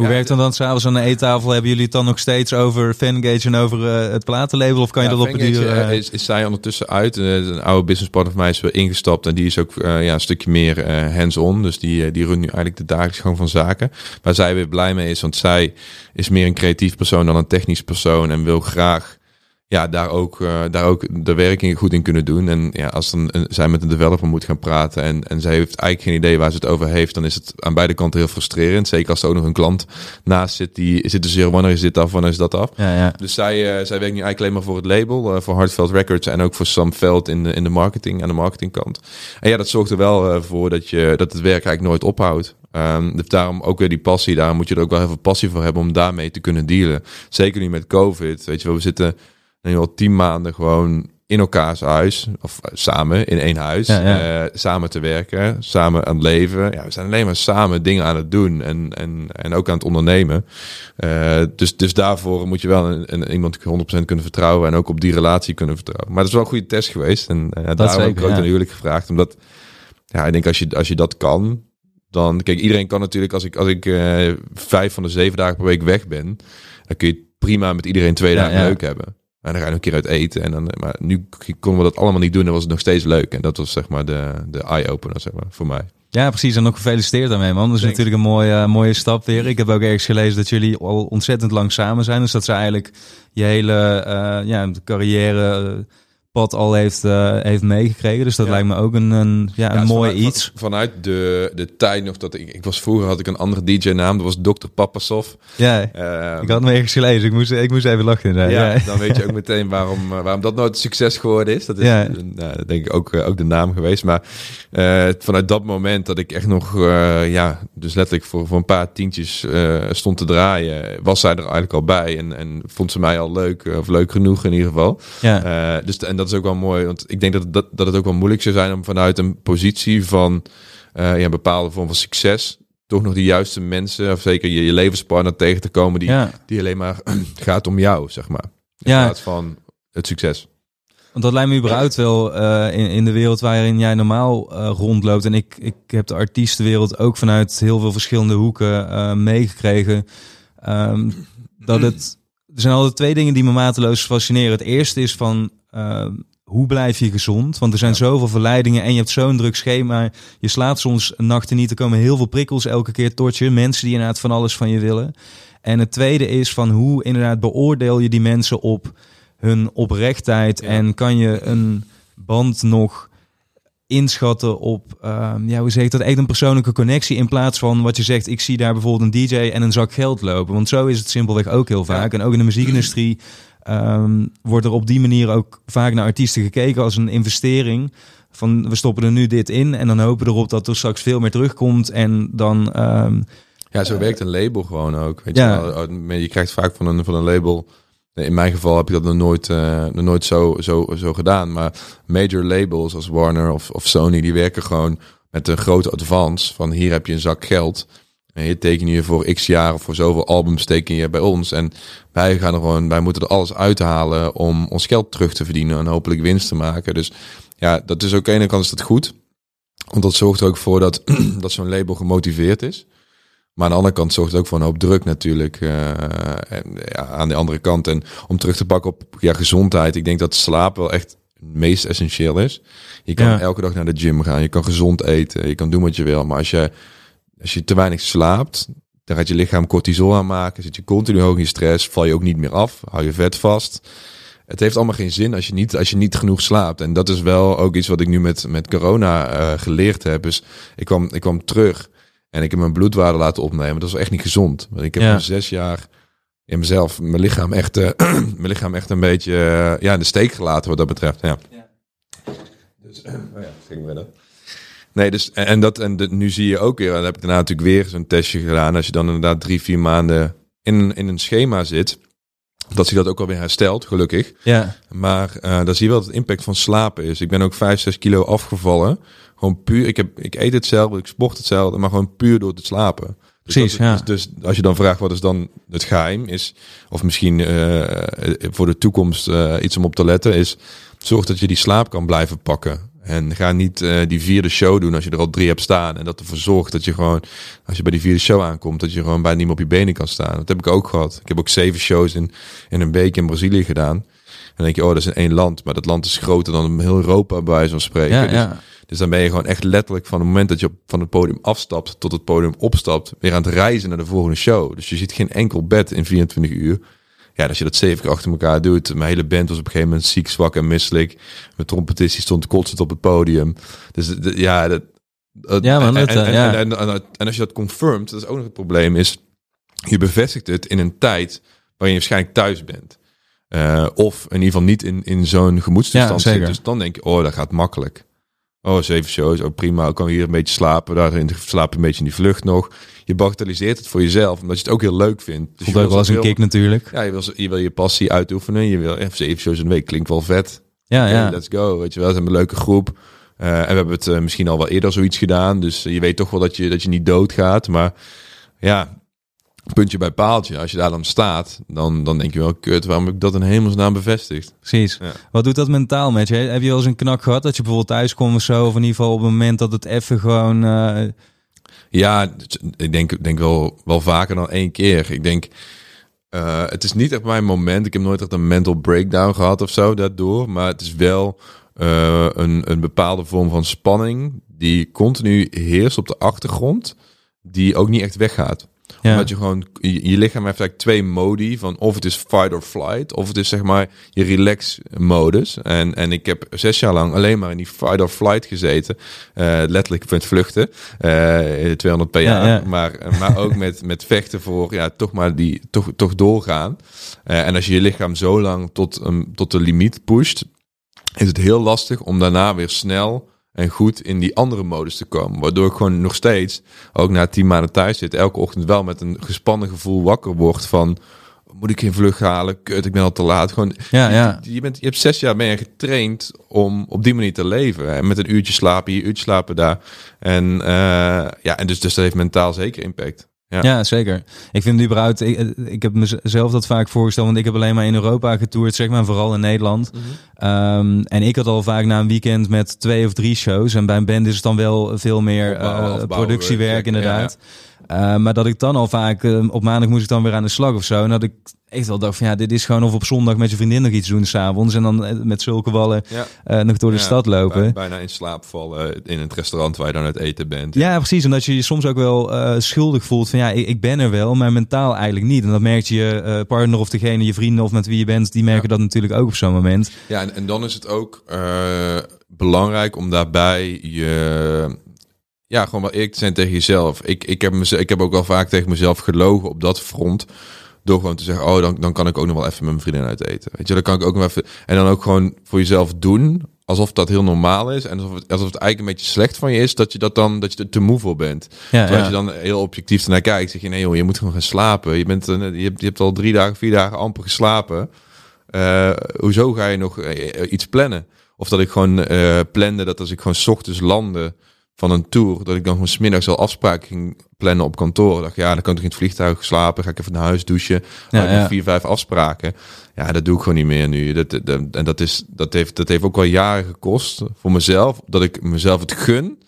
hoe werkt dan dan s'avonds aan de eettafel? Hebben jullie het dan nog steeds over Fangage en over uh, het platenlabel? Of kan je dat op het duur... Uh... Is, is zij ondertussen uit. een oude businesspartner van mij is weer ingestapt. En die is ook ja, een stukje meer hands-on. Dus die, die runt nu eigenlijk de dagelijks gang van zaken. Waar zij weer blij mee is. Want zij is meer een creatief persoon dan een technisch persoon. En wil graag ja, daar ook, uh, daar ook de werking goed in kunnen doen. En ja, als dan zij met een developer moet gaan praten en, en zij heeft eigenlijk geen idee waar ze het over heeft, dan is het aan beide kanten heel frustrerend. Zeker als er ook nog een klant naast zit die zit dus zeer wanneer is dit af, wanneer is dat af. Ja, ja. Dus zij, uh, zij werkt nu eigenlijk alleen maar voor het label, uh, voor Hardveld Records en ook voor Sam Veld in de, in de marketing, aan de marketingkant. En ja, dat zorgt er wel voor dat, je, dat het werk eigenlijk nooit ophoudt. Um, dus daarom ook weer die passie. Daar moet je er ook wel heel veel passie voor hebben om daarmee te kunnen dealen. Zeker nu met COVID. Weet je wel, we zitten nu al tien maanden gewoon in elkaars huis. Of uh, samen in één huis. Ja, ja. Uh, samen te werken. Samen aan het leven. Ja, we zijn alleen maar samen dingen aan het doen. En, en, en ook aan het ondernemen. Uh, dus, dus daarvoor moet je wel een, een, iemand 100% kunnen vertrouwen. En ook op die relatie kunnen vertrouwen. Maar dat is wel een goede test geweest. En uh, daarom heb ik ook ja. huwelijk gevraagd. Omdat, ja, ik denk als je, als je dat kan dan kijk, iedereen kan natuurlijk als ik als ik vijf van de zeven dagen per week weg ben, dan kun je prima met iedereen twee dagen leuk hebben. En dan ga je een keer uit eten. En dan, maar nu konden we dat allemaal niet doen. Dan was het nog steeds leuk. En dat was zeg maar de, de eye-opener zeg maar, voor mij. Ja, precies. En ook gefeliciteerd daarmee, man. Dat is Thanks. natuurlijk een mooie, mooie stap weer. Ik heb ook ergens gelezen dat jullie al ontzettend lang samen zijn. Dus dat ze eigenlijk je hele uh, ja, carrière... Pad al heeft, uh, heeft meegekregen. Dus dat ja. lijkt me ook een, een, ja, een mooi vanuit, iets. Van, vanuit de, de tijd nog dat ik... Ik was vroeger had ik een andere DJ-naam. Dat was Dr. Papasov. Ja, uh, ik had me ergens gelezen. Ik moest, ik moest even lachen. Ja, ja, dan weet je ook meteen waarom, uh, waarom dat nooit succes geworden is. Dat is ja. nou, denk ik ook, ook de naam geweest. Maar vanuit dat moment dat ik echt nog... ja, dus letterlijk voor, voor een paar tientjes stond te draaien... was zij er eigenlijk al bij. En, en vond ze mij al leuk. Of leuk genoeg in ieder geval. Ja. dus en dat is ook wel mooi, want ik denk dat, dat, dat het ook wel moeilijk zou zijn om vanuit een positie van uh, ja, een bepaalde vorm van succes toch nog de juiste mensen, of zeker je, je levenspartner tegen te komen die, ja. die alleen maar gaat om jou, zeg maar. In ja. plaats van het succes. Want dat lijkt me überhaupt wel uh, in, in de wereld waarin jij normaal uh, rondloopt. En ik, ik heb de artiestenwereld ook vanuit heel veel verschillende hoeken uh, meegekregen. Um, dat het. Er zijn altijd twee dingen die me mateloos fascineren. Het eerste is van uh, hoe blijf je gezond? Want er zijn ja. zoveel verleidingen en je hebt zo'n druk schema. Je slaapt soms nachten niet. Er komen heel veel prikkels elke keer tot je. Mensen die inderdaad van alles van je willen. En het tweede is van hoe inderdaad beoordeel je die mensen op hun oprechtheid. Ja. En kan je een band nog inschatten op, uh, ja, hoe zeg ik dat, echt een persoonlijke connectie in plaats van wat je zegt, ik zie daar bijvoorbeeld een DJ en een zak geld lopen. Want zo is het simpelweg ook heel vaak. Ja. En ook in de muziekindustrie um, wordt er op die manier ook vaak naar artiesten gekeken als een investering. Van we stoppen er nu dit in en dan hopen we erop dat er straks veel meer terugkomt. En dan. Um, ja, zo werkt een label gewoon ook. Weet ja. je, wel? je krijgt vaak van een, van een label. In mijn geval heb ik dat nog nooit, uh, nog nooit zo, zo, zo gedaan. Maar major labels als Warner of, of Sony, die werken gewoon met een grote advance. Van hier heb je een zak geld. Hier teken je voor x jaar of voor zoveel albums teken je bij ons. En wij gaan er gewoon, wij moeten er alles uithalen om ons geld terug te verdienen en hopelijk winst te maken. Dus ja, dat is ook aan de ene kant is dat goed. Want dat zorgt er ook voor dat, dat zo'n label gemotiveerd is. Maar aan de andere kant zorgt het ook voor een hoop druk natuurlijk. Uh, en, ja, aan de andere kant. En om terug te pakken op ja, gezondheid. Ik denk dat slaap wel echt het meest essentieel is. Je kan ja. elke dag naar de gym gaan. Je kan gezond eten. Je kan doen wat je wil. Maar als je als je te weinig slaapt, dan gaat je lichaam cortisol aanmaken. Zit je continu hoog in stress, val je ook niet meer af, hou je vet vast. Het heeft allemaal geen zin als je niet, als je niet genoeg slaapt. En dat is wel ook iets wat ik nu met, met corona uh, geleerd heb. Dus ik kwam, ik kwam terug en ik heb mijn bloedwaarde laten opnemen. Dat is echt niet gezond. Want ik heb ja. zes jaar in mezelf, mijn lichaam echt, uh, mijn lichaam echt een beetje uh, ja, in de steek gelaten wat dat betreft. Ja. ja. Dus, oh ja, ging weer dat. Nee, dus en dat en de, nu zie je ook weer, dan heb ik daarna natuurlijk weer zo'n testje gedaan. Als je dan inderdaad drie, vier maanden in, in een schema zit, dat zich dat ook alweer herstelt, gelukkig. Ja. Maar uh, dan zie je wel dat het impact van slapen is. Ik ben ook vijf, zes kilo afgevallen. Gewoon puur, ik, heb, ik eet hetzelfde, ik sport hetzelfde, maar gewoon puur door te slapen. Dus Precies, dat, ja. Dus, dus, als je dan vraagt wat is dan het geheim is, of misschien uh, voor de toekomst uh, iets om op te letten, is zorg dat je die slaap kan blijven pakken. En ga niet uh, die vierde show doen als je er al drie hebt staan. En dat ervoor zorgt dat je gewoon, als je bij die vierde show aankomt, dat je gewoon bijna niet meer op je benen kan staan. Dat heb ik ook gehad. Ik heb ook zeven shows in, in een week in Brazilië gedaan. En dan denk je, oh, dat is in één land. Maar dat land is groter dan heel Europa, bij wijze van spreken. Ja, dus, ja. dus dan ben je gewoon echt letterlijk van het moment dat je van het podium afstapt tot het podium opstapt, weer aan het reizen naar de volgende show. Dus je ziet geen enkel bed in 24 uur. Ja, als je dat zeven keer achter elkaar doet. Mijn hele band was op een gegeven moment ziek, zwak en misselijk. Mijn trompetist die stond kotsend op het podium. Dus ja, dat, ja, man, en, en, ja. En, en, als je dat confirmt, dat is ook nog het probleem, is je bevestigt het in een tijd waarin je waarschijnlijk thuis bent. Uh, of in ieder geval niet in, in zo'n gemoedstoestand ja, zit. Dus dan denk je, oh, dat gaat makkelijk. Oh, zeven shows, oh prima, ik kan hier een beetje slapen. Daarin slaap een beetje in die vlucht nog. Je bagatelliseert het voor jezelf, omdat je het ook heel leuk vindt. Dus Voelt je ook wel eens een kick natuurlijk. Ja, je wil, je wil je passie uitoefenen. Je wil even zeven shows in de week, klinkt wel vet. Ja, ja. Let's go, weet je wel. We zijn een leuke groep. Uh, en we hebben het uh, misschien al wel eerder zoiets gedaan. Dus je weet toch wel dat je, dat je niet doodgaat. Maar ja, puntje bij paaltje. Als je daar dan staat, dan, dan denk je wel, kut, waarom heb ik dat in hemelsnaam bevestigd? Precies. Ja. Wat doet dat mentaal met je? Heb je wel eens een knak gehad dat je bijvoorbeeld thuis komt of zo? Of in ieder geval op het moment dat het even gewoon... Uh... Ja, ik denk, denk wel, wel vaker dan één keer. Ik denk, uh, het is niet echt mijn moment. Ik heb nooit echt een mental breakdown gehad of zo daardoor. Maar het is wel uh, een, een bepaalde vorm van spanning die continu heerst op de achtergrond, die ook niet echt weggaat. Ja. Omdat je gewoon, je, je, lichaam heeft eigenlijk twee modi van of het is fight or flight, of het is zeg maar je relax modus. En, en ik heb zes jaar lang alleen maar in die fight or flight gezeten. Uh, letterlijk met vluchten, uh, 200 per jaar. Ja, ja. Maar, maar ook met, met vechten voor, ja, toch maar die, toch, toch doorgaan. Uh, en als je je lichaam zo lang tot, um, tot de limiet pusht, is het heel lastig om daarna weer snel en goed in die andere modus te komen. Waardoor ik gewoon nog steeds, ook na tien maanden thuis zit, elke ochtend wel met een gespannen gevoel wakker word van moet ik geen vlucht halen? Kut, ik ben al te laat. Gewoon, ja, ja. Je, je, bent, je hebt zes jaar ben je getraind om op die manier te leven. En met een uurtje slapen, je uurtje slapen daar. En uh, ja, en dus, dus dat heeft mentaal zeker impact. Ja. ja, zeker. Ik vind überhaupt, ik, ik heb mezelf dat vaak voorgesteld, want ik heb alleen maar in Europa getoerd, zeg maar, vooral in Nederland. Mm -hmm. um, en ik had al vaak na een weekend met twee of drie shows. En bij een band is het dan wel veel meer uh, productiewerk, inderdaad. Ja, ja. Uh, maar dat ik dan al vaak, uh, op maandag moest ik dan weer aan de slag of zo. En dat ik echt wel dacht van ja, dit is gewoon of op zondag met je vriendin nog iets doen s'avonds. En dan eh, met zulke wallen ja. uh, nog door de ja, stad lopen. Bijna in slaap vallen in het restaurant waar je dan het eten bent. Ja, precies. En dat je je soms ook wel schuldig voelt van ja, ik, ik, ben er wel, maar mentaal eigenlijk niet. En dat merkt je partner of degene, je vrienden of met wie je bent, die merken dat natuurlijk ook op zo'n moment. Ja, en, en dan is het ook belangrijk om daarbij je ja, gewoon wel eerlijk te zijn tegen jezelf. Ik, ik, heb mezelf, ik heb ook wel vaak tegen mezelf gelogen op dat front. Door gewoon te zeggen, oh, dan, dan kan ik ook nog wel even met mijn vriendin uit eten. Weet je, dan kan ik ook nog even. En dan ook gewoon voor jezelf doen. Alsof dat heel normaal is. En alsof het, alsof het eigenlijk een beetje slecht van je is. Dat je dat dan, dat je er te moe voor bent. Ja, Terwijl ja. je dan heel objectief naar kijkt. Zeg je, nee joh, je moet gewoon gaan slapen. Je, bent, je, hebt, je hebt al drie dagen, vier dagen amper geslapen. Uh, hoezo ga je nog iets plannen? Of dat ik gewoon uh, plande dat als ik gewoon s ochtends landen van een tour, dat ik dan gewoon smiddags al afspraken ging plannen op kantoor. dacht, ja, dan kan ik in het vliegtuig slapen, ga ik even naar huis douchen. Ja, ja. vier, vijf afspraken. Ja, dat doe ik gewoon niet meer nu. Dat, dat, en dat, is, dat, heeft, dat heeft ook wel jaren gekost voor mezelf, dat ik mezelf het gun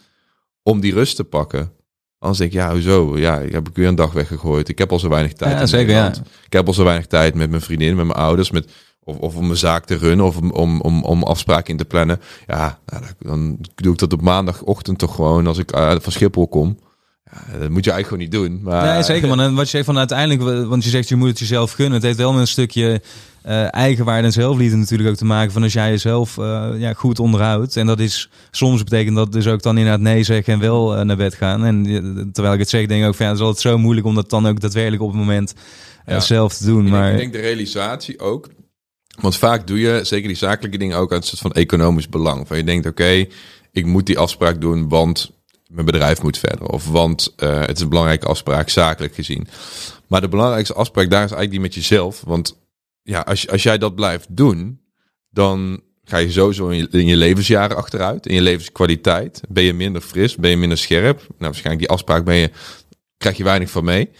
om die rust te pakken. Anders denk ik, ja, hoezo? Ja, ik heb ik weer een dag weggegooid. Ik heb al zo weinig tijd. Ja, zeker, ja. Ik heb al zo weinig tijd met mijn vriendin, met mijn ouders, met of, of om een zaak te runnen of om, om, om afspraken in te plannen. Ja, nou, dan doe ik dat op maandagochtend toch gewoon als ik uh, van Schiphol kom. Ja, dat moet je eigenlijk gewoon niet doen. Maar... Nee, zeker man. En wat je zegt van uiteindelijk, want je zegt je moet het jezelf gunnen. Het heeft wel met een stukje uh, eigenwaarde en zelfliefde natuurlijk ook te maken. Van als jij jezelf uh, ja, goed onderhoudt. En dat is soms betekent dat dus ook dan inderdaad nee zeggen en wel uh, naar bed gaan. En terwijl ik het zeg, denk ik ook van ja, het is altijd zo moeilijk om dat dan ook daadwerkelijk op het moment ja. zelf te doen. Ik maar denk, ik denk de realisatie ook want vaak doe je, zeker die zakelijke dingen, ook uit een soort van economisch belang. Van je denkt, oké, ik moet die afspraak doen, want mijn bedrijf moet verder. Of want uh, het is een belangrijke afspraak, zakelijk gezien. Maar de belangrijkste afspraak daar is eigenlijk die met jezelf. Want ja, als, als jij dat blijft doen, dan ga je sowieso in je, in je levensjaren achteruit. In je levenskwaliteit. Ben je minder fris, ben je minder scherp. Nou, waarschijnlijk die afspraak ben je, krijg je weinig van mee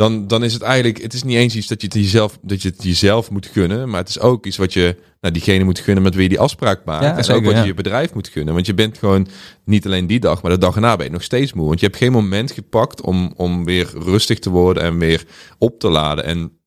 dan, dan is het eigenlijk, het is niet eens iets dat je het jezelf, dat je het jezelf moet gunnen, maar het is ook iets wat je nou, diegene moet gunnen met wie je die afspraak maakt. Ja, en zeker, ook wat ja. je je bedrijf moet gunnen. Want je bent gewoon niet alleen die dag, maar de dag erna ben je nog steeds moe. Want je hebt geen moment gepakt om, om weer rustig te worden en weer op te laden. En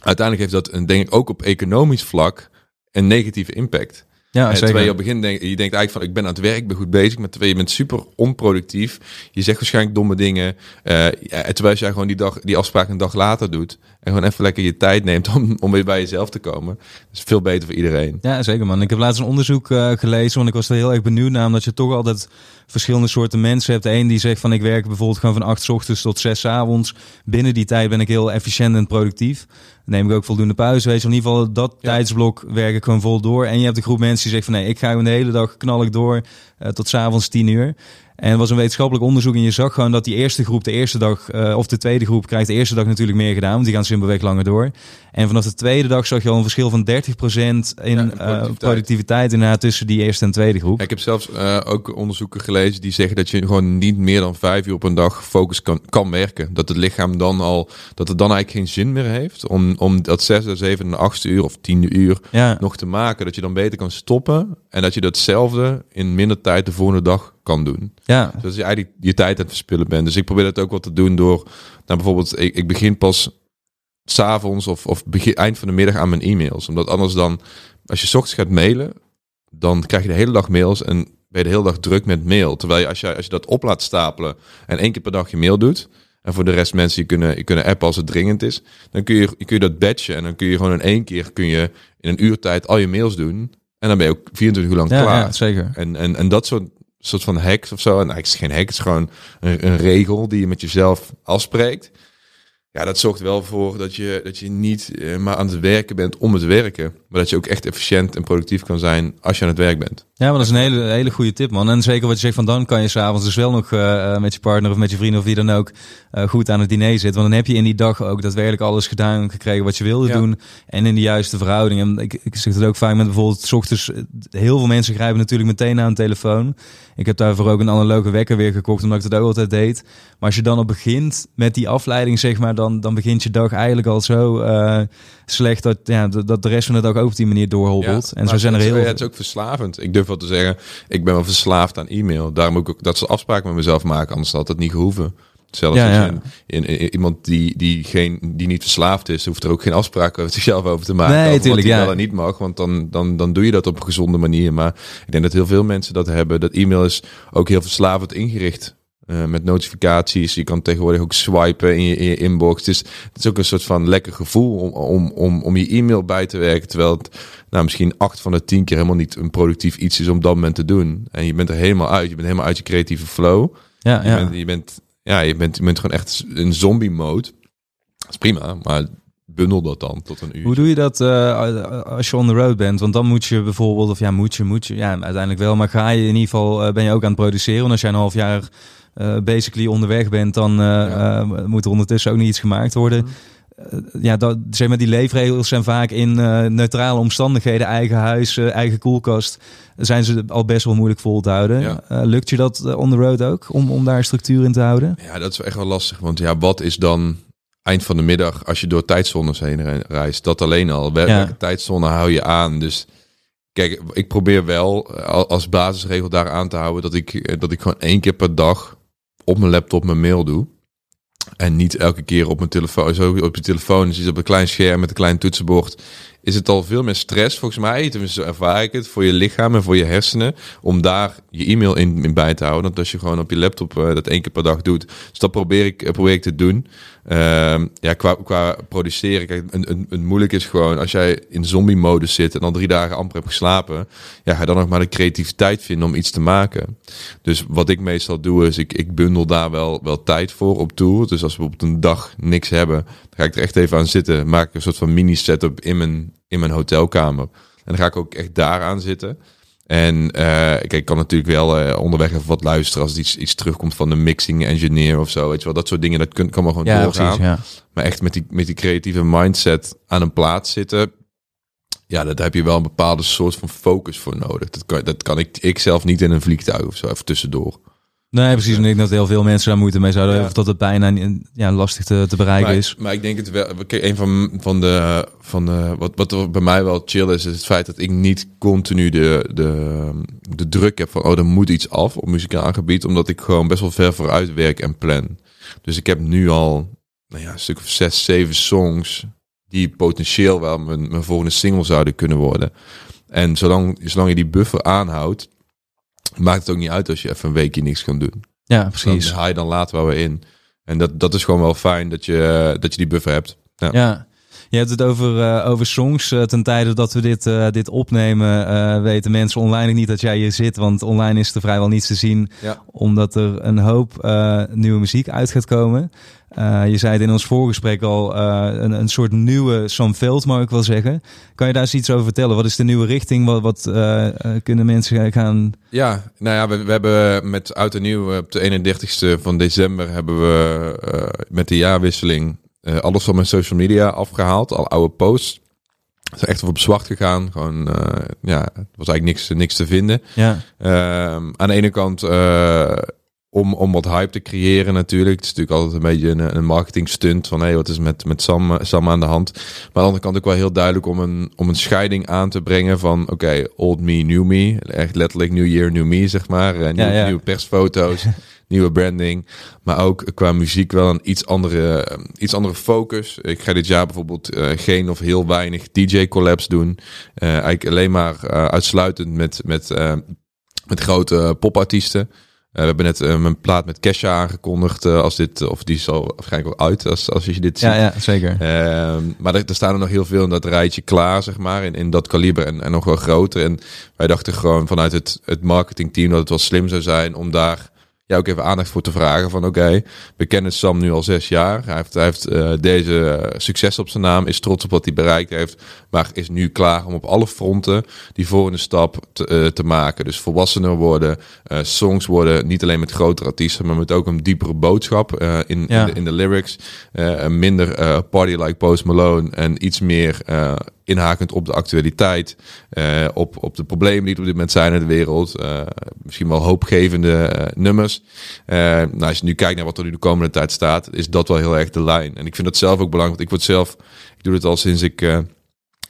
uiteindelijk heeft dat, een, denk ik, ook op economisch vlak een negatieve impact. Ja, en terwijl je op het begin denkt, je denkt eigenlijk van ik ben aan het werk, ik ben goed bezig, maar terwijl je bent super onproductief. Je zegt waarschijnlijk domme dingen. Uh, terwijl jij gewoon die dag, die afspraak een dag later doet. En gewoon even lekker je tijd neemt om, om weer bij jezelf te komen. Dat is veel beter voor iedereen. Ja, zeker man. Ik heb laatst een onderzoek uh, gelezen, want ik was er heel erg benieuwd naar, omdat je toch altijd verschillende soorten mensen hebt. Eén die zegt van ik werk bijvoorbeeld gewoon van 8 ochtends tot 6 avonds. Binnen die tijd ben ik heel efficiënt en productief. neem ik ook voldoende pauze. Weet je, in ieder geval dat tijdsblok werk ik gewoon vol door. En je hebt een groep mensen die zegt van nee, ik ga gewoon de hele dag knal ik door uh, tot s'avonds 10 uur. En het was een wetenschappelijk onderzoek en je zag gewoon dat die eerste groep de eerste dag, uh, of de tweede groep krijgt de eerste dag natuurlijk meer gedaan, want die gaan simpelweg langer door. En vanaf de tweede dag zag je al een verschil van 30% in ja, productiviteit, uh, productiviteit inderdaad tussen die eerste en tweede groep. ik heb zelfs uh, ook onderzoeken gelezen die zeggen dat je gewoon niet meer dan vijf uur op een dag focus kan, kan werken. Dat het lichaam dan al, dat het dan eigenlijk geen zin meer heeft om, om dat zesde, zevende, achtste uur of tiende uur ja. nog te maken. Dat je dan beter kan stoppen en dat je datzelfde in minder tijd de volgende dag kan doen. Ja. Dus je eigenlijk je tijd aan het verspillen bent. Dus ik probeer dat ook wat te doen door, nou bijvoorbeeld, ik, ik begin pas s'avonds of, of begin, eind van de middag aan mijn e-mails. Omdat anders dan, als je s ochtends gaat mailen, dan krijg je de hele dag mails en ben je de hele dag druk met mail. Terwijl je als, je als je dat op laat stapelen en één keer per dag je mail doet, en voor de rest mensen je kunnen, je kunnen appen als het dringend is, dan kun je, kun je dat batchen en dan kun je gewoon in één keer kun je in een uur tijd al je mails doen. En dan ben je ook 24 uur lang ja, klaar. Ja, zeker. En, en, en dat soort, soort van hacks of zo. En het is geen hack, het is gewoon een, een regel die je met jezelf afspreekt. Ja, dat zorgt wel voor dat je, dat je niet uh, maar aan het werken bent om het werken. Maar dat je ook echt efficiënt en productief kan zijn als je aan het werk bent. Ja, maar dat is een hele, hele goede tip, man. En zeker wat je zegt van dan kan je s'avonds dus wel nog uh, met je partner of met je vrienden of wie dan ook uh, goed aan het diner zitten. Want dan heb je in die dag ook daadwerkelijk alles gedaan gekregen wat je wilde ja. doen. En in de juiste verhouding. En ik, ik zeg het ook vaak met bijvoorbeeld s ochtends. Heel veel mensen grijpen natuurlijk meteen naar een telefoon. Ik heb daarvoor ook een analoge wekker weer gekocht, omdat ik dat ook altijd deed. Maar als je dan op begint met die afleiding, zeg maar, dan, dan begint je dag eigenlijk al zo uh, slecht dat, ja, dat de rest van het ook op die manier doorhobbelt. Ja, en zo zijn er heel veel. Het is ook verslavend. Ik durf wel te zeggen, ik ben wel verslaafd aan e-mail. Daarom moet ik ook dat ze afspraken met mezelf maken, anders had het niet gehoeven. Zelfs ja, in, in, iemand die, die, geen, die niet verslaafd is, hoeft er ook geen afspraken over zichzelf over te maken. Nee, tuurlijk, wat ja. wel niet mag, want dan, dan, dan doe je dat op een gezonde manier. Maar ik denk dat heel veel mensen dat hebben. Dat e-mail is ook heel verslavend ingericht. Uh, met notificaties. Je kan tegenwoordig ook swipen in je, in je inbox. Is, het is ook een soort van lekker gevoel om, om, om, om je e-mail bij te werken. Terwijl het nou, misschien acht van de tien keer helemaal niet een productief iets is om dat moment te doen. En je bent er helemaal uit. Je bent helemaal uit je creatieve flow. Ja, je, ja. Bent, je, bent, ja, je, bent, je bent gewoon echt in zombie mode. Dat is prima, maar bundel dat dan tot een uur. Hoe doe je dat uh, als je on the road bent? Want dan moet je bijvoorbeeld, of ja, moet je, moet je, ja, uiteindelijk wel, maar ga je in ieder geval, uh, ben je ook aan het produceren. Want als jij een half jaar uh, basically onderweg bent, dan ja. moet er ondertussen ook niet iets gemaakt worden. Mm. Ja, dat, zeg maar, die leefregels zijn vaak in neutrale omstandigheden, eigen huis, eigen koelkast, zijn ze al best wel moeilijk vol te houden. Ja. lukt je dat on the road ook, om, om daar structuur in te houden? Ja, dat is echt wel lastig, want ja, wat is dan eind van de middag, als je door tijdzones heen reist, dat alleen al. Welke ja. tijdzone hou je aan? Dus kijk, ik probeer wel als basisregel daar aan te houden dat ik, dat ik gewoon één keer per dag op mijn laptop mijn mail doe. En niet elke keer op mijn telefoon. Zo op je telefoon is op een klein scherm met een klein toetsenbord. Is het al veel meer stress volgens mij, tenminste ervaar ik het, voor je lichaam en voor je hersenen. Om daar je e-mail in, in bij te houden. Dat als je gewoon op je laptop uh, dat één keer per dag doet. Dus dat probeer ik, uh, probeer ik te doen. Uh, ja, qua, qua produceren. Kijk, een, een, een moeilijk is gewoon als jij in zombie-modus zit en dan drie dagen amper hebt geslapen. Ja, ga dan nog maar de creativiteit vinden om iets te maken. Dus wat ik meestal doe is, ik, ik bundel daar wel, wel tijd voor op toe. Dus als we op een dag niks hebben, dan ga ik er echt even aan zitten. Maak een soort van mini-setup in mijn, in mijn hotelkamer. En dan ga ik ook echt daaraan zitten. En uh, kijk, ik kan natuurlijk wel uh, onderweg even wat luisteren als iets, iets terugkomt van de mixing engineer of zo. Weet je wel, dat soort dingen, dat kun, kan maar gewoon ja, doorgaan. Precies, ja. Maar echt met die, met die creatieve mindset aan een plaats zitten. Ja, daar heb je wel een bepaalde soort van focus voor nodig. Dat kan, dat kan ik, ik zelf niet in een vliegtuig of zo, even tussendoor. Nee, precies. En ik denk dat heel veel mensen daar moeite mee zouden hebben. Ja. Of dat het bijna ja, lastig te, te bereiken maar, is. Maar ik denk het wel. Kijk, een van, van de. Van de wat, wat bij mij wel chill is, is het feit dat ik niet continu de, de, de druk heb van. Oh, er moet iets af op muzikaal gebied. Omdat ik gewoon best wel ver vooruit werk en plan. Dus ik heb nu al. Nou ja, een stuk of zes, zeven songs. Die potentieel wel mijn, mijn volgende single zouden kunnen worden. En zolang, zolang je die buffer aanhoudt maakt het ook niet uit als je even een weekje niks kan doen. Ja, precies. Dan haal je dan later wel weer in. En dat, dat is gewoon wel fijn dat je, dat je die buffer hebt. Ja. ja. Je hebt het over, uh, over songs. Uh, ten tijde dat we dit, uh, dit opnemen, weten mensen online niet dat jij hier zit. Want online is er vrijwel niets te zien. Ja. Omdat er een hoop nieuwe muziek uit gaat komen. je zei het in ons voorgesprek al, een, een soort nieuwe Sam Veld, mag ik wel zeggen. Kan je daar eens iets over vertellen? Wat is de nieuwe richting? Wat, wat kunnen mensen gaan... Ja, nou ja, we, we hebben met Oud en Nieuw op de 31ste van december... hebben we met de jaarwisseling uh, alles van mijn social media afgehaald, al oude posts. Het is echt op zwart gegaan. Gewoon, uh, ja, er was eigenlijk niks, niks te vinden. Ja. Uh, aan de ene kant uh, om, om wat hype te creëren natuurlijk. Het is natuurlijk altijd een beetje een, een marketing stunt van hé, hey, wat is met, met Sam, Sam aan de hand. Maar aan de andere kant ook wel heel duidelijk om een, om een scheiding aan te brengen van oké, old me, new me. Echt letterlijk new year, new me, zeg maar. Uh, nieuw, ja, ja. Nieuwe persfoto's. nieuwe branding. Maar ook qua muziek wel een iets andere, iets andere focus. Ik ga dit jaar bijvoorbeeld uh, geen of heel weinig DJ-collabs doen. Uh, eigenlijk alleen maar uh, uitsluitend met, met, met grote popartiesten. we hebben net mijn plaat met Kesha aangekondigd. als dit, of die is al waarschijnlijk al uit als, als je dit ziet. Ja, ja zeker. Ehm, maar er, er, staan er nog heel veel in dat rijtje klaar, zeg maar. In, in dat kaliber en, en nog wel groter. En wij dachten gewoon vanuit het, het marketingteam dat het wel slim zou zijn om daar ja, ook even aandacht voor te vragen van oké, we kennen Sam nu al zes jaar. Hij heeft, hij heeft uh, deze eh, succes op zijn naam, is trots op wat hij bereikt heeft, maar is nu klaar om op alle fronten die volgende stap te, uh, te maken. Dus volwassener worden, uh, songs worden, niet alleen met grotere artiesten, maar met ook een diepere boodschap in, in, de, in, de, lyrics. minder party like Post Malone en iets meer inhakend op de actualiteit, uh, op, op de problemen die er op dit moment zijn in de wereld. Uh, misschien wel hoopgevende uh, nummers. nou, als je nu kijkt naar wat er nu de komende tijd staat, is dat wel heel erg de lijn. En ik vind dat zelf ook belangrijk, want ik word zelf, ik doe het al sinds ik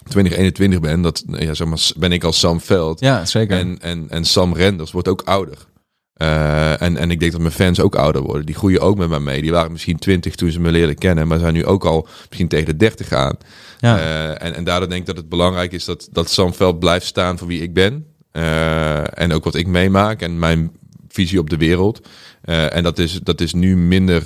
2021 ben, dat ja, zeg maar, ben ik als Sam Veld. Ja, zeker. En, en, en Sam Renders wordt ook ouder. Uh, en, en ik denk dat mijn fans ook ouder worden. Die groeien ook met mij mee. Die waren misschien 20 toen ze me leerden kennen, maar zijn nu ook al misschien tegen de 30 aan. Ja. Uh, en, en daardoor denk ik dat het belangrijk is dat, dat Sam Veld blijft staan voor wie ik ben. Uh, en ook wat ik meemaak en mijn visie op de wereld. en dat is, dat is nu minder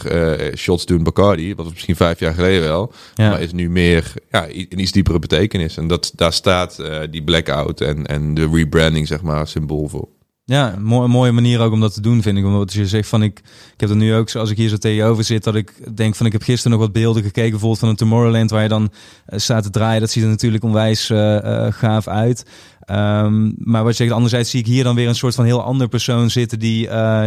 shots doen Bacardi, wat was misschien vijf jaar geleden wel. Ja. Maar is nu meer ja, een iets diepere betekenis. En dat, daar staat die blackout en, en de rebranding, zeg maar, symbool voor. Ja, een mooie manier ook om dat te doen, vind ik. Omdat je zegt van ik, ik heb er nu ook, als ik hier zo tegenover zit, dat ik denk van ik heb gisteren nog wat beelden gekeken, bijvoorbeeld van een Tomorrowland waar je dan uh, staat te draaien. Dat ziet er natuurlijk onwijs uh, uh, gaaf uit. Um, maar wat je zegt, anderzijds zie ik hier dan weer een soort van heel ander persoon zitten die uh,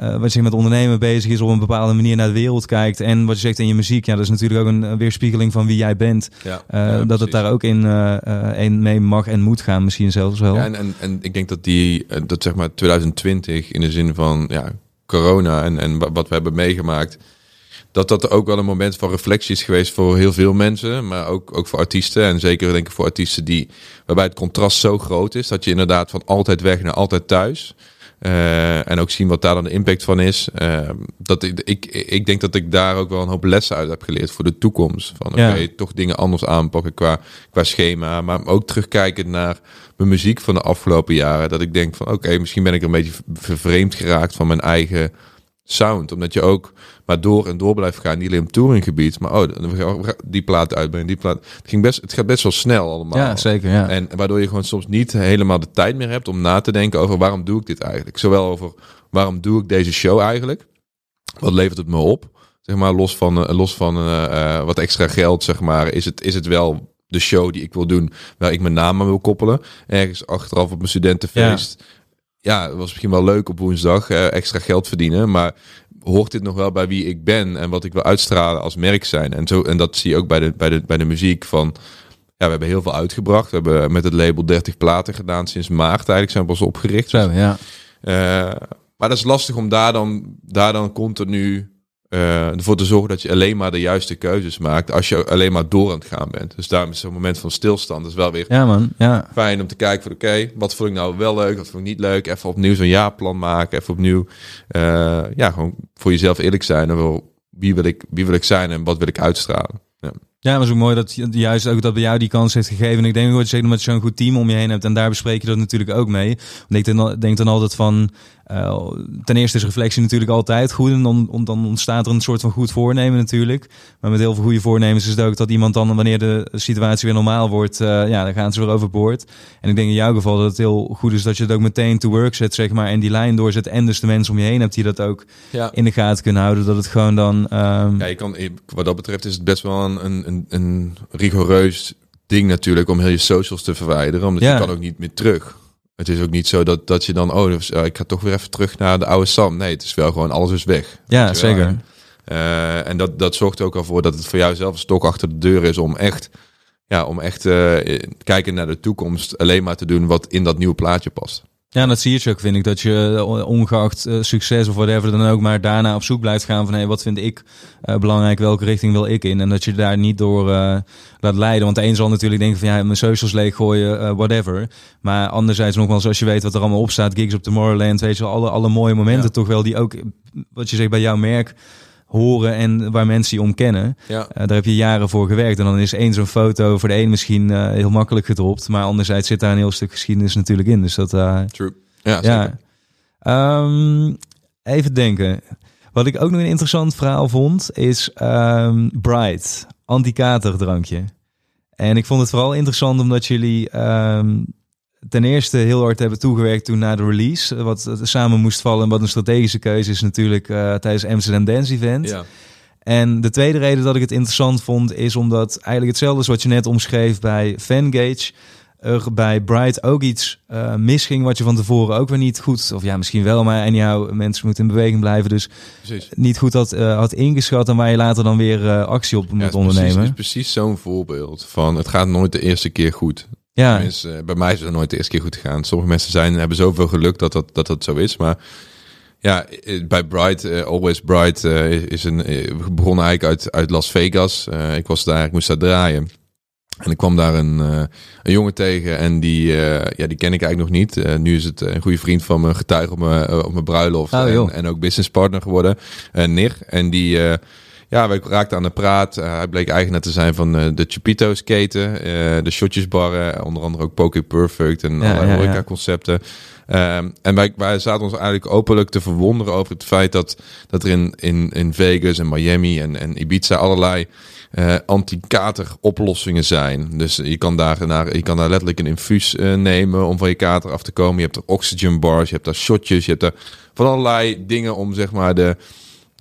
uh, wat je met ondernemen bezig is, op een bepaalde manier naar de wereld kijkt. En wat je zegt in je muziek, ja, dat is natuurlijk ook een, weerspiegeling van wie jij bent. Ja, uh, dat het daar ook in, in mee mag en moet gaan, misschien zelfs wel. Ja, en, en, en ik denk dat die, dat zeg maar 2020 in de zin van ja, corona en, en wat we hebben meegemaakt dat dat ook wel een moment van reflectie is geweest voor heel veel mensen, maar ook, ook voor artiesten. En zeker denk ik voor artiesten die, waarbij het contrast zo groot is, dat je inderdaad van altijd weg naar altijd thuis. Uh, en ook zien wat daar dan de impact van is. Uh, dat ik, ik, ik denk dat ik daar ook wel een hoop lessen uit heb geleerd voor de toekomst. Van oké, okay, toch dingen anders aanpakken qua, qua schema. Maar ook terugkijken naar mijn muziek van de afgelopen jaren. Dat ik denk van oké, okay, misschien ben ik een beetje vervreemd geraakt van mijn eigen sound. Omdat je ook maar door en door blijft gaan. Niet alleen op touringgebied, maar oh, die plaat uitbrengen, die plaat. Het, ging best, het gaat best wel snel allemaal. Ja, zeker. Ja. En waardoor je gewoon soms niet helemaal de tijd meer hebt om na te denken over waarom doe ik dit eigenlijk. Zowel over waarom doe ik deze show eigenlijk. Wat levert het me op? Zeg maar, los van, uh, los van uh, uh, wat extra geld, zeg maar, is het, is het wel de show die ik wil doen, waar ik mijn naam aan wil koppelen. Ergens achteraf op mijn studentenfeest. Ja ja, het was misschien wel leuk op woensdag uh, extra geld verdienen. Maar hoort dit nog wel bij wie ik ben en wat ik wil uitstralen als merk zijn? En, zo, en dat zie je ook bij de, bij de, bij de muziek van. Ja, we hebben heel veel uitgebracht. We hebben met het label 30 platen gedaan sinds maart. Eigenlijk zijn we pas opgericht. Zo, ja. Uh, maar dat is lastig om daar dan, daar dan continu uh, ervoor te zorgen dat je alleen maar de juiste keuzes maakt als je alleen maar door aan het gaan bent. Dus daarom is zo'n moment van stilstand is wel weer ja, man. Ja. fijn om te kijken voor oké, wat vond ik nou wel leuk, wat vond ik niet leuk. Even opnieuw zo'n jaarplan maken, even opnieuw uh, ja, gewoon voor jezelf eerlijk zijn over wie wil ik, wie wil ik zijn en wat wil ik uitstralen. Ja. Ja, maar het is ook mooi dat juist ook dat bij jou die kans heeft gegeven. En ik denk ook dat je zeker omdat je zo'n goed team om je heen hebt. En daar bespreek je dat natuurlijk ook mee. Want ik denk dan altijd van, uh, ten eerste is reflectie natuurlijk altijd goed. En dan, dan ontstaat er een soort van goed voornemen natuurlijk. Maar met heel veel goede voornemens is het ook dat iemand dan, wanneer de situatie weer normaal wordt, uh, ja, dan gaan ze weer overboord. En ik denk in jouw geval dat het heel goed is dat je het ook meteen to work zet, zeg maar. En die lijn doorzet. En dus de mensen om je heen hebt die dat ook ja. in de gaten kunnen houden. Dat het gewoon dan... Um... Ja, je kan, wat dat betreft is het best wel een, een, een rigoureus ding natuurlijk om heel je socials te verwijderen. Omdat ja. je kan ook niet meer terug. Het is ook niet zo dat, dat je dan, oh, dus, uh, ik ga toch weer even terug naar de oude Sam. Nee, het is wel gewoon, alles is weg. Ja, zeker. Uh, en dat, dat zorgt ook al voor dat het voor jou zelf een stok achter de deur is om echt, ja, om echt uh, kijken naar de toekomst alleen maar te doen wat in dat nieuwe plaatje past. Ja, dat zie je ook, vind ik. Dat je ongeacht uh, succes of whatever dan ook, maar daarna op zoek blijft gaan van hé, hey, wat vind ik uh, belangrijk, welke richting wil ik in? En dat je daar niet door uh, laat leiden. Want de een zal natuurlijk denken van ja, mijn socials leeggooien, whatever. Maar anderzijds nogmaals, als je weet wat er allemaal op staat, gigs op Tomorrowland, weet je wel, alle, alle mooie momenten toch wel, die ook, wat je zegt bij jouw merk, horen en waar mensen je om kennen. Ja. Uh, daar heb je jaren voor gewerkt. En dan is één zo'n foto voor de een misschien uh, heel makkelijk gedropt. Maar anderzijds zit daar een heel stuk geschiedenis natuurlijk in. Dus dat... Uh, True. Ja, ja. Um, even denken. Wat ik ook nog een interessant verhaal vond, is um, Bright, anti-katerdrankje. En ik vond het vooral interessant omdat jullie um, ten eerste heel hard hebben toegewerkt toen na de release. Wat samen moest vallen en wat een strategische keuze is natuurlijk uh, tijdens Amsterdam Dance Event. Ja. En de tweede reden dat ik het interessant vond is omdat eigenlijk hetzelfde is wat je net omschreef bij Fangage. Er bij Bright ook iets uh, misging wat je van tevoren ook weer niet goed, of ja misschien wel, maar anyhow, mensen moeten in beweging blijven. Dus precies. niet goed had, uh, had ingeschat en waar je later dan weer actie op moet ondernemen. Het is precies zo'n voorbeeld van het gaat nooit de eerste keer goed. Ja. Uh, bij mij is het nooit de eerste keer goed gegaan. Sommige mensen zijn, hebben zoveel geluk dat dat, dat, dat zo is. Maar ja, eh, bij Bright, uh, Always Bright, uh, is een, begon eigenlijk uit, uit Las Vegas. ik was daar, ik moest daar draaien. En ik kwam daar een, een jongen tegen en die, ja, die ken ik eigenlijk nog niet. nu is het een goede vriend van me, getuige op mijn, op mijn bruiloft. Oh, en, en, ook businesspartner geworden, Nir. En die ja, we raakten aan de praat. Uh, hij bleek eigenaar te zijn van uh, de Chupito's keten, uh, de shotjesbarren, onder andere ook Poké Perfect en ja, allerlei horeca concepten. Um, en wij, wij zaten ons eigenlijk openlijk te verwonderen over het feit dat, dat er in, in, in Vegas en Miami en, en Ibiza allerlei uh, anti-kater oplossingen zijn. Dus je kan daar, naar, je kan daar letterlijk een infuus uh, nemen om van je kater af te komen. Je hebt er oxygen bars, je hebt daar shotjes, je hebt er van allerlei dingen om zeg maar de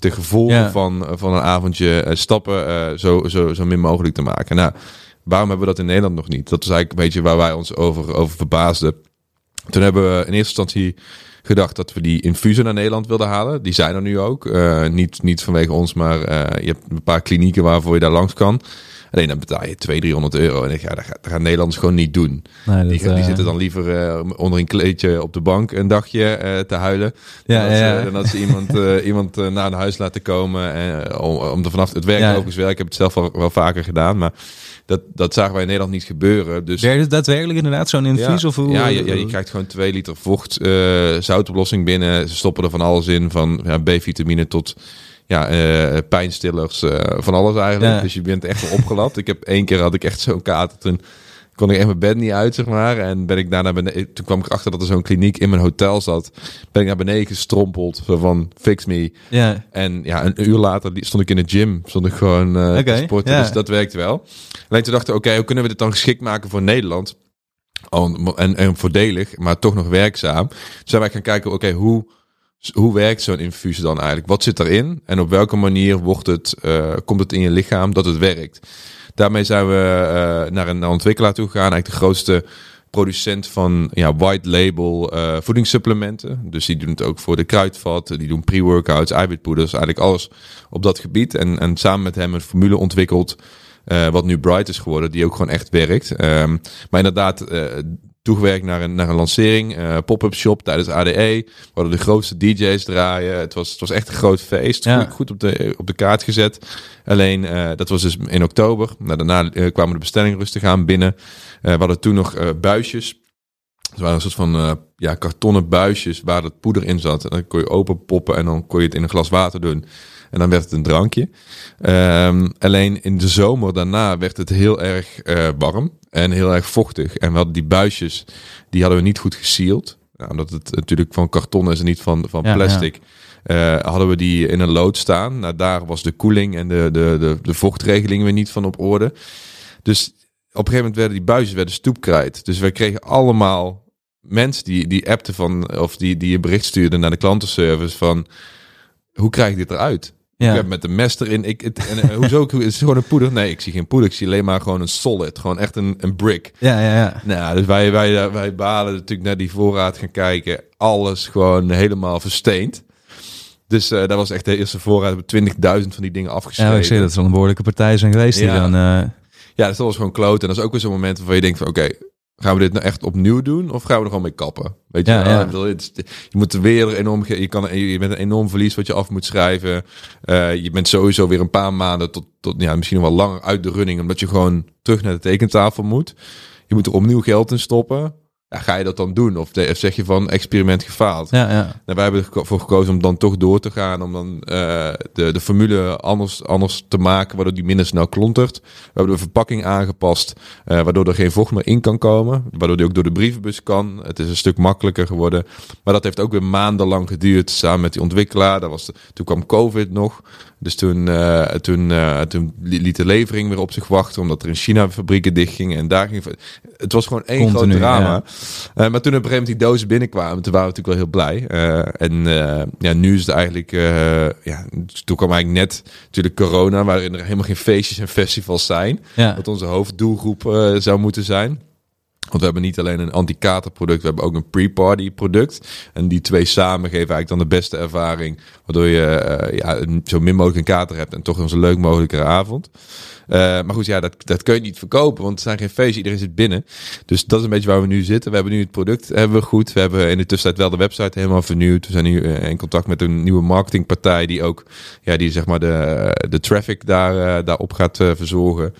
de gevolgen van, van een avondje uh, stappen uh, zo, zo, zo min mogelijk te maken. Nou, waarom hebben we dat in Nederland nog niet? Dat is eigenlijk een beetje waar wij ons over, over verbaasden. Toen hebben we in eerste instantie gedacht dat we die infusen naar Nederland wilden halen. Die zijn er nu ook. Uh, niet, niet vanwege ons, maar je hebt een paar klinieken waarvoor je daar langs kan. Alleen dan betaal je 200, 300 euro. En ik, ja, dat, gaat, dat gaan Nederlanders gewoon niet doen. Nee, die, die uh... zitten dan liever uh, onder een kleedje op de bank een dagje uh, te huilen. Ja, dan, ja, ja. dan ze iemand, iemand naar een huis laten komen. En, om, om er vanaf het werk ja. eens werk. Ik heb het zelf wel, wel vaker gedaan. Maar dat, dat zagen wij in Nederland niet gebeuren. Dus... Werkt het daadwerkelijk inderdaad zo'n infuus? Ja, of hoe, ja, je, ja, je krijgt gewoon twee liter vocht, zoutoplossing binnen. Ze stoppen er van alles in, van ja, B-vitamine tot ja, uh, pijnstillers, uh, van alles eigenlijk. Dus je bent echt wel opgelapt. ik heb één keer had ik echt zo'n kater. Toen kon ik echt mijn bed niet uit, zeg maar. En ben ik daarna beneden. Toen kwam ik erachter dat er zo'n kliniek in mijn hotel zat. Ben ik naar beneden gestrompeld. Zo van fix me. Ja. En ja, een uur later stond ik in de gym. Stond ik gewoon uh, okay. sporten. Dus dat werkte wel. Alleen toen dachten oké, hoe kunnen we dit dan geschikt maken voor Nederland? En, en voordelig, maar toch nog werkzaam. Dus zijn wij gaan kijken, oké, hoe hoe werkt zo'n infuus dan eigenlijk? Wat zit erin? En op welke manier wordt het, uh, komt het in je lichaam dat het werkt? Daarmee zijn we uh, naar een ontwikkelaar toe gegaan. Eigenlijk de grootste producent van ja, white label uh, voedingssupplementen. Dus die doen het ook voor de kruidvat. Die doen pre-workouts, eiwitpoeders. Eigenlijk alles op dat gebied. En, en samen met hem een formule ontwikkeld. Wat nu Bright is geworden, die ook gewoon echt werkt. Um, maar inderdaad, toegewerkt naar een, naar een lancering, uh, pop-up shop tijdens ADE. We hadden de grootste DJ's draaien. Het was, het was echt een groot feest. Ja. Goed, goed, op, de, op de kaart gezet. Alleen, uh, dat was dus in oktober. Nou, daarna uh, kwamen de bestellingen rustig aan binnen. we hadden toen nog buisjes. Het waren een soort van ja, kartonnen buisjes waar het poeder in zat. En dan kon je open poppen en dan kon je het in een glas water doen. En dan werd het een drankje. Ehm, alleen in de zomer daarna werd het heel erg uh, warm en heel erg vochtig. En we hadden die buisjes, die hadden we niet goed gesealed. Nou, omdat het natuurlijk van karton is en niet van, van plastic. Uh, hadden we die in een lood staan. Nou, daar was de koeling en de, de, de, de vochtregeling weer niet van op orde. Dus op een gegeven moment werden die buisjes werden stoepkrijt. Dus wij kregen allemaal mensen die, die appten van, of die, die je bericht stuurden naar de klantenservice van, hoe krijg ik dit eruit? Ja. Ik heb met de mes erin. Ik, het, en, uh, hoezo? Het is gewoon een poeder. Nee, ik zie geen poeder. Ik zie alleen maar gewoon een solid. Gewoon echt een, een brick. Ja, ja, ja. Nou, dus wij, wij, wij balen natuurlijk naar die voorraad gaan kijken. Alles gewoon helemaal versteend. Dus uh, dat was echt de eerste voorraad. We 20.000 van die dingen afgeschreven. Ja, ik zie dat zal een behoorlijke partij zijn geweest. Ja, die dan, uh... ja dus dat was gewoon kloot. En dat is ook weer zo'n moment waarvan je denkt van oké, Gaan we dit nou echt opnieuw doen of gaan we er gewoon mee kappen? Weet je, ja, ja. je moet weer enorm, je, kan, je bent een enorm verlies wat je af moet schrijven. Uh, je bent sowieso weer een paar maanden tot, tot ja, misschien nog wel langer uit de running, omdat je gewoon terug naar de tekentafel moet. Je moet er opnieuw geld in stoppen ja, ga je dat dan doen? Of, de, of zeg je van experiment gefaald? Ja, ja. Nou, wij hebben ervoor gekozen om dan toch door te gaan. Om dan uh, de, de formule anders, anders te maken, waardoor die minder snel klontert. We hebben de verpakking aangepast, uh, waardoor er geen vocht meer in kan komen. Waardoor die ook door de brievenbus kan. Het is een stuk makkelijker geworden. Maar dat heeft ook weer maandenlang geduurd samen met die ontwikkelaar. Dat was de, toen kwam COVID nog. Dus toen, uh, toen, uh, toen liet de levering weer op zich wachten, omdat er in China fabrieken dichtgingen. En daar ging het was gewoon één groot drama. Uh, maar toen op een gegeven moment die dozen binnenkwamen, toen waren we natuurlijk wel heel blij. en ja, nu is het eigenlijk, ja, toen kwam eigenlijk net natuurlijk corona, waarin er helemaal geen feestjes en festivals zijn. Ja. Wat onze hoofddoelgroep zou moeten zijn. Want we hebben niet alleen een anti-kater product, we hebben ook een pre-party product. En die twee samen geven eigenlijk dan de beste ervaring. Waardoor je uh, ja, zo min mogelijk een kater hebt en toch een zo leuk mogelijke avond. Uh, maar goed, ja, dat, dat kun je niet verkopen, want het zijn geen feestjes, iedereen zit binnen. Dus dat is een beetje waar we nu zitten. We hebben nu het product hebben we goed. We hebben in de tussentijd wel de website helemaal vernieuwd. We zijn nu uh, in contact met een nieuwe marketingpartij die ook, ja, die zeg maar de, de traffic daar, uh, daarop gaat verzorgen.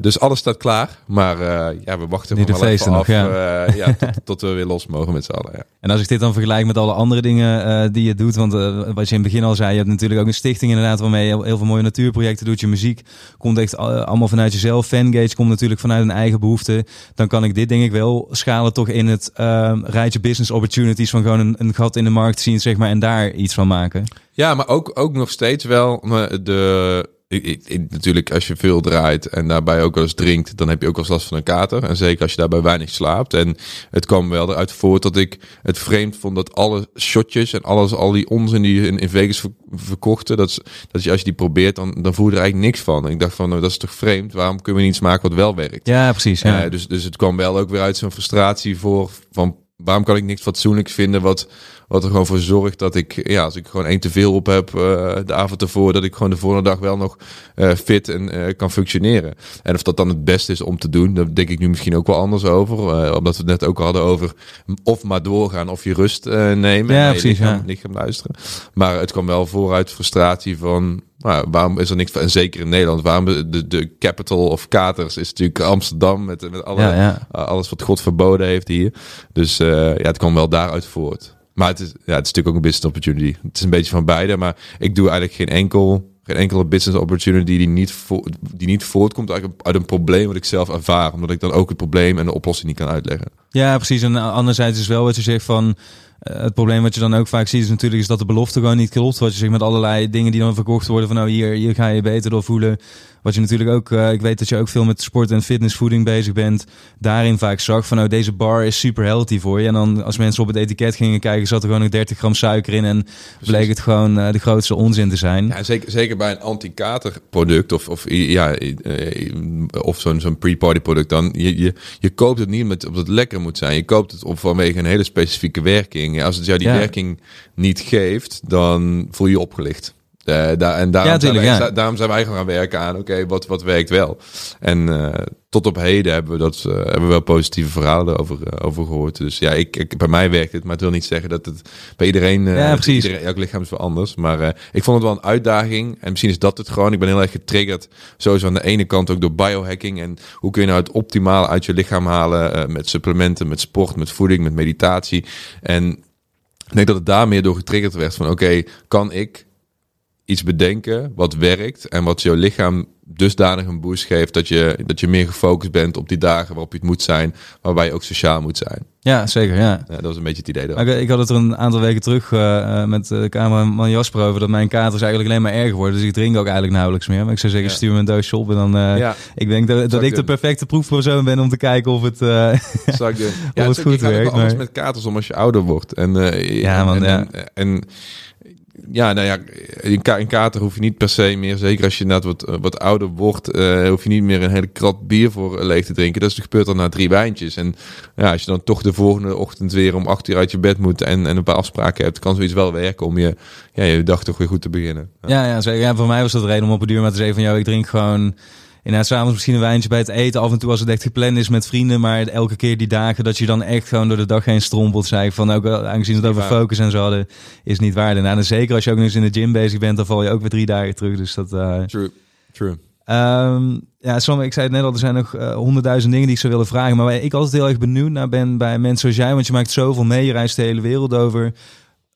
dus alles staat klaar, maar ja, we wachten nog wel even af ja. ja tot, tot, we weer los mogen met z'n allen. Ja. En als ik dit dan vergelijk met alle andere dingen die je doet, want wat je in het begin al zei, je hebt natuurlijk ook een stichting inderdaad waarmee je heel veel mooie natuurprojecten doet. Je muziek komt echt allemaal vanuit jezelf. Fangage komt natuurlijk vanuit een eigen behoefte. Dan kan ik dit denk ik wel schalen toch in het uh, rijtje business opportunities van gewoon een, een gat in de markt zien, zeg maar, en daar iets van maken. Ja, maar ook, ook nog steeds wel de ik, ik, natuurlijk, als je veel draait en daarbij ook wel eens drinkt, dan heb je ook wel eens last van een kater. En zeker als je daarbij weinig slaapt. En het kwam wel eruit voort dat ik het vreemd vond dat alle shotjes en alles, al die onzin die in, in Vegas verkochten, dat, dat je als je die probeert, dan, dan voel je er eigenlijk niks van. En ik dacht van, nou, dat is toch vreemd? Waarom kunnen we niet maken wat wel werkt? Ja, precies. Ja. Uh, dus, dus het kwam wel ook weer uit zo'n frustratie voor van waarom kan ik niks fatsoenlijks vinden wat wat er gewoon voor zorgt dat ik, ja, als ik gewoon één te veel op heb uh, de avond ervoor, dat ik gewoon de volgende dag wel nog uh, fit en uh, kan functioneren. En of dat dan het beste is om te doen, daar denk ik nu misschien ook wel anders over. omdat we het net ook hadden over of maar doorgaan of je rust nemen. Ja, precies. Niet, niet gaan luisteren. Maar het kwam wel vooruit frustratie van, nou, waarom is er niks van, en zeker in Nederland, waarom de, de capital of katers is natuurlijk Amsterdam met, met alle, ja, ja. alles wat God verboden heeft hier. Dus ja, het kwam wel daaruit voort. Maar het is, ja, het is natuurlijk ook een business opportunity. Het is een beetje van beide, maar ik doe eigenlijk geen enkel, geen enkele business opportunity die niet, die niet voortkomt uit een, uit een probleem wat ik zelf ervaar. Omdat ik dan ook het probleem en de oplossing niet kan uitleggen. Ja, precies. En anderzijds is wel wat je zegt van uh, het probleem wat je dan ook vaak ziet is natuurlijk is dat de belofte gewoon niet klopt. Wat je zegt met allerlei dingen die dan verkocht worden van nou hier, hier ga je beter door voelen. Wat je natuurlijk ook, uh, ik weet dat je ook veel met sport en fitnessvoeding bezig bent. Daarin vaak zag van nou deze bar is super healthy voor je. En dan als mensen op het etiket gingen kijken zat er gewoon nog 30 gram suiker in. En bleek het gewoon uh, de grootste onzin te zijn. Ja, zeker, zeker bij een anti-kater product of, of, ja, of zo'n zo'n pre-party product. Dan je, je, je koopt het niet met, omdat het lekker moet zijn. Je koopt het op vanwege een hele specifieke werking werking. Als het jou die werking niet geeft, dan voel je je opgelicht. Uh, en daarom, ja, zijn wij, ja. daarom zijn wij gaan werken aan, oké, wat, wat werkt wel. En uh, tot op heden hebben we, dat, uh, hebben we wel positieve verhalen over, over gehoord. Dus ja, ik, ik, bij mij werkt het, maar het wil niet zeggen dat het bij iedereen, ja, precies. Iedereen, elk lichaam is wel anders. Maar ik vond het wel een uitdaging en misschien is dat het gewoon. Ik ben heel erg getriggerd, sowieso aan de ene kant ook door biohacking. En hoe kun je nou het optimale uit je lichaam halen met supplementen, met sport, met voeding, met meditatie. En ik denk dat het daar meer door getriggerd werd van oké, kan ik iets bedenken wat werkt en wat jouw lichaam dusdanig een boost geeft dat je, dat je meer gefocust bent op die dagen waarop je het moet zijn, waarbij je ook sociaal moet zijn. Ja, zeker. Ja. ja dat was een beetje het idee. Ik, ik, had het er een aantal weken terug uh, met de cameraman Jasper over dat mijn katers eigenlijk alleen maar erger worden. Dus ik drink ook eigenlijk nauwelijks meer. Maar ik zou zeggen, stuur me een doosje op en dan. Uh, ja. Ik denk dat, dat ik de perfecte proefpersoon ben om te kijken of het, uh, of ja, het, goed werkt. Maar... met katers om als je ouder wordt. En, ja, man. En, ja. en ja, nou ja, in, ka in kater hoef je niet per se meer, zeker als je net wat, eh, wat ouder wordt, uh, hoef je niet meer een hele krat bier voor eh, leeg te drinken. Dat is, gebeurt dan na drie wijntjes. En ja, als je dan toch de volgende ochtend weer om acht uur uit je bed moet en, en een paar afspraken hebt, kan zoiets wel werken om je, ja, je dag toch weer goed te beginnen. Ja, ja, zeker. ja voor mij was dat de reden om op een duur met te zeggen van, jou, ik drink gewoon inderdaad s'avonds misschien een wijntje bij het eten. Af en toe als het echt gepland is met vrienden. Maar elke keer die dagen dat je dan echt gewoon door de dag heen strompelt. Zei ik van ook aangezien het over focus en zo hadden, is niet waar. En, en zeker als je ook nog eens in de gym bezig bent, dan val je ook weer drie dagen terug. Dus dat... Uh... True, true. Um, ja, sommige, ik zei het net al, er zijn nog uh, honderdduizend dingen die ik zou willen vragen. Maar waar ik altijd heel erg benieuwd naar ben bij mensen zoals jij, want je maakt zoveel mee, je reist de hele wereld over.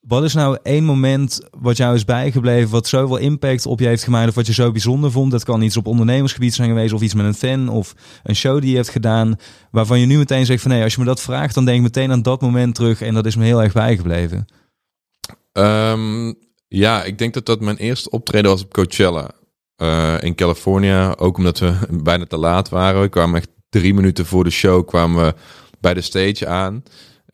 Wat is nou één moment wat jou is bijgebleven, wat zoveel impact op je heeft gemaakt, of wat je zo bijzonder vond? Dat kan iets op ondernemersgebied zijn geweest, of iets met een fan, of een show die je hebt gedaan, waarvan je nu meteen zegt van nee, als je me dat vraagt, dan denk ik meteen aan dat moment terug en dat is me heel erg bijgebleven. Um, ja, ik denk dat dat mijn eerste optreden was op Coachella uh, in California. Ook omdat we bijna te laat waren. We kwamen echt drie minuten voor de show kwamen we bij de stage aan.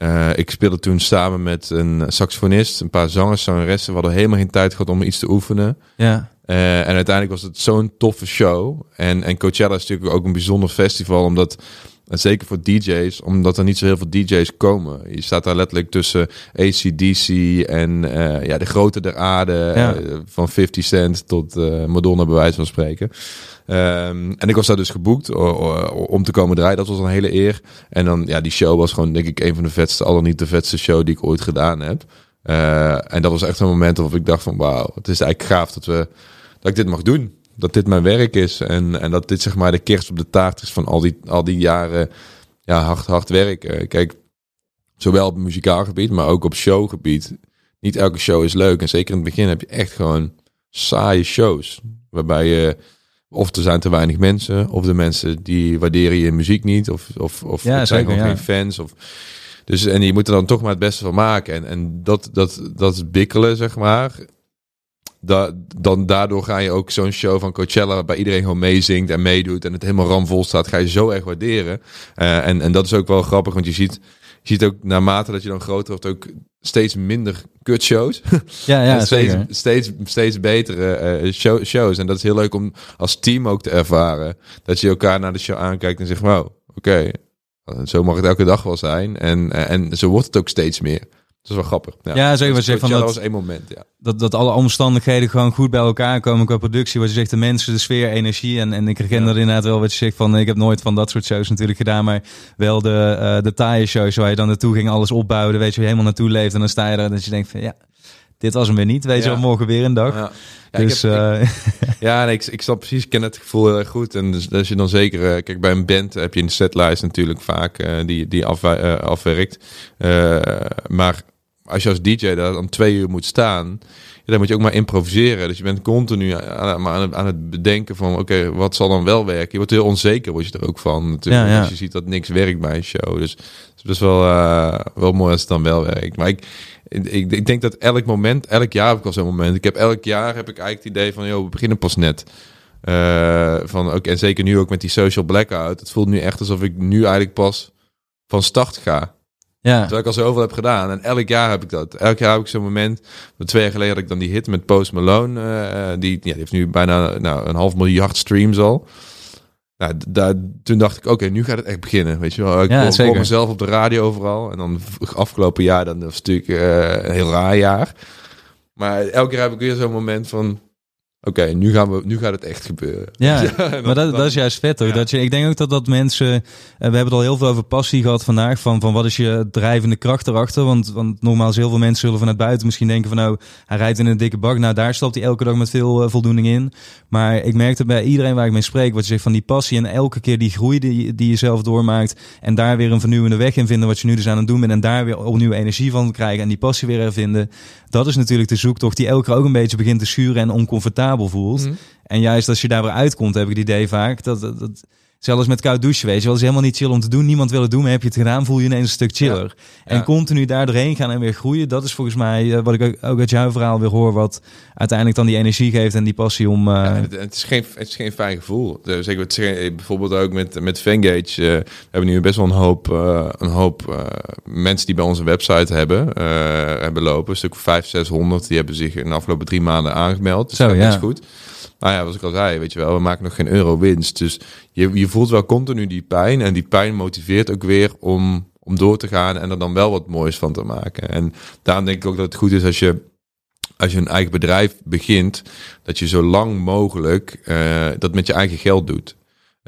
Uh, ik speelde toen samen met een saxofonist, een paar zangers, zangeressen. We hadden helemaal geen tijd gehad om iets te oefenen. Ja. Uh, en uiteindelijk was het zo'n toffe show. En, en Coachella is natuurlijk ook een bijzonder festival, omdat en zeker voor DJ's, omdat er niet zo heel veel DJ's komen. Je staat daar letterlijk tussen ACDC en uh, ja, de grote der aarde. Ja. Uh, van 50 Cent tot uh, Madonna, bij wijze van spreken. Um, en ik was daar dus geboekt om te komen draaien. Dat was een hele eer. En dan, ja, die show was gewoon, denk ik, een van de vetste, al dan niet de vetste show die ik ooit gedaan heb. en dat was echt een moment waarop ik dacht van, wauw, het is eigenlijk gaaf dat we, dat ik dit mag doen dat dit mijn werk is. En, en dat dit zeg maar de kerst op de taart is van al die, al die jaren ja, hard, hard werken. Kijk, zowel op muzikaal gebied, maar ook op showgebied. Niet elke show is leuk. En zeker in het begin heb je echt gewoon saaie shows. Waarbij je, of er zijn te weinig mensen, of de mensen die waarderen je muziek niet, of, of, of ja, zijn gewoon geen fans. Of, dus, en je moet er dan toch maar het beste van maken. En, en dat, dat, dat bikkelen, zeg maar da, dan daardoor ga je ook zo'n show van Coachella, waarbij iedereen gewoon meezingt en meedoet en het helemaal ramvol staat, ga je zo erg waarderen. Uh, en, en dat is ook wel grappig, want je ziet, je ziet ook naarmate dat je dan groter wordt ook steeds minder kutshows. Ja, ja, steeds, steeds, steeds betere uh, show, shows. En dat is heel leuk om als team ook te ervaren. Dat je elkaar naar de show aankijkt en zegt, wow, oké, zo mag het elke dag wel zijn. En, en zo wordt het ook steeds meer. Dat is wel grappig. Ja, ja zeker wat je zegt van dat, was één moment. Ja. Dat, dat alle omstandigheden gewoon goed bij elkaar komen qua productie. Wat je zegt, de mensen, de sfeer, energie. En, en ik herken ja. dat inderdaad wel wat je zegt van, ik heb nooit van dat soort shows natuurlijk gedaan. Maar wel de, uh, de taaie shows waar je dan naartoe ging, alles opbouwen. Weet je, je helemaal naartoe leeft. En dan sta je er dat je denkt van, ja, dit was hem weer niet. Weet je wel, morgen weer een dag. Ja. Ja, dus, ik heb, uh... ik, ja, nee, ik, ik snap precies, ik ken het gevoel heel erg goed. En dus als je dan zeker, uh, kijk, bij een band heb je een setlijst natuurlijk vaak uh, die, die af, afwerkt. maar als je als DJ daar dan twee uur moet staan, dan moet je ook maar improviseren. Dus je bent continu aan, aan, het, aan het bedenken van, oké, wat zal dan wel werken? Je wordt heel onzeker, word je er ook van. Natuurlijk, ja, ja. Als je ziet dat niks werkt bij een show. Dus het is best wel, uh, wel mooi als het dan wel werkt. Maar ik, ik, ik denk dat elk moment, elk jaar heb ik al zo'n moment. Ik heb elk jaar heb ik eigenlijk het idee van, joh, we beginnen pas net. Uh, van, oké, en zeker nu ook met die social blackout. Het voelt nu echt alsof ik nu eigenlijk pas van start ga. Ja. Terwijl ik al zoveel heb gedaan. En elk jaar heb ik dat. Elk jaar heb ik zo'n moment. Twee jaar geleden had ik dan die hit met Post Malone. Uh, die, ja, die heeft nu bijna nou, een half miljard streams al. Nou, daar, toen dacht ik, oké, nu gaat het echt beginnen. Weet je wel, ik ja, hoor mezelf op de radio overal. En dan afgelopen jaar, dan was het natuurlijk uh, een heel raar jaar. Maar elke keer heb ik weer zo'n moment van... oké, nu gaan we, nu gaat het echt gebeuren. Ja, maar dat, dat is juist vet hoor. Dat je, ik denk ook dat dat mensen, uh, we hebben het al heel veel over passie gehad vandaag, van, van wat is je drijvende kracht erachter? Want, want nogmaals, heel veel mensen zullen vanuit buiten misschien denken van nou, hij rijdt in een dikke bak. Nou, daar stapt hij elke dag met veel uh, voldoening in. Maar ik merkte bij iedereen waar ik mee spreek, wat je zegt van die passie en elke keer die groei die, die je zelf doormaakt en daar weer een vernieuwende weg in vinden, wat je nu dus aan het doen bent en daar weer opnieuw energie van krijgen en die passie weer hervinden. Dat is natuurlijk de zoektocht die elke keer ook een beetje begint te schuren en oncomfortabel voelt. Mm. En juist als je daar weer uitkomt, heb ik het idee vaak dat, dat, dat Zelfs met koud douchen, weet je wel. is helemaal niet chill om te doen. Niemand wil het doen, maar heb je het gedaan, voel je ineens een stuk chiller. En continu daar doorheen gaan en weer groeien. Dat is volgens mij uh, wat ik ook uit jouw verhaal weer hoor. Wat uiteindelijk dan die energie geeft en die passie om... Uh... Ja, het, het, is geen, het is geen fijn gevoel. Dus ik het bijvoorbeeld ook met, met Vengage. Uh, we hebben nu best wel een hoop, een hoop mensen die bij onze website hebben, hebben lopen. Een stuk 500, 600. Die hebben zich in de afgelopen drie maanden aangemeld. Dus Zo, dat is goed. Nou ja, wat ik al zei, weet je wel, we maken nog geen euro winst. Dus je, je voelt wel continu die pijn. En die pijn motiveert ook weer om, om door te gaan en er dan wel wat moois van te maken. En daarom denk ik ook dat het goed is als je als je een eigen bedrijf begint, dat je zo lang mogelijk uh, dat met je eigen geld doet.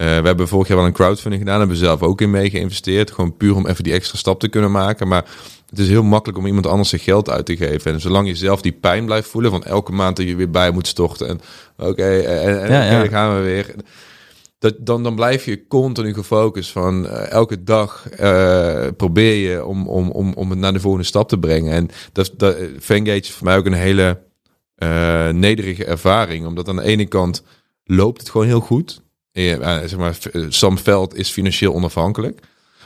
Uh, we hebben vorig jaar wel een crowdfunding gedaan, hebben we zelf ook in mee geïnvesteerd. Gewoon puur om even die extra stap te kunnen maken. Maar het is heel makkelijk om iemand anders zijn geld uit te geven. En zolang je zelf die pijn blijft voelen van elke maand dat je weer bij moet storten. En oké, en, en ja, dan gaan we weer. Dat, dan, dan blijf je continu gefocust van uh, elke dag uh, probeer je om, om, om, om het naar de volgende stap te brengen. En dat, dat Vengage is voor mij ook een hele uh, nederige ervaring. Omdat aan de ene kant loopt het gewoon heel goed. Ja, zeg maar, Sam Veld is financieel onafhankelijk.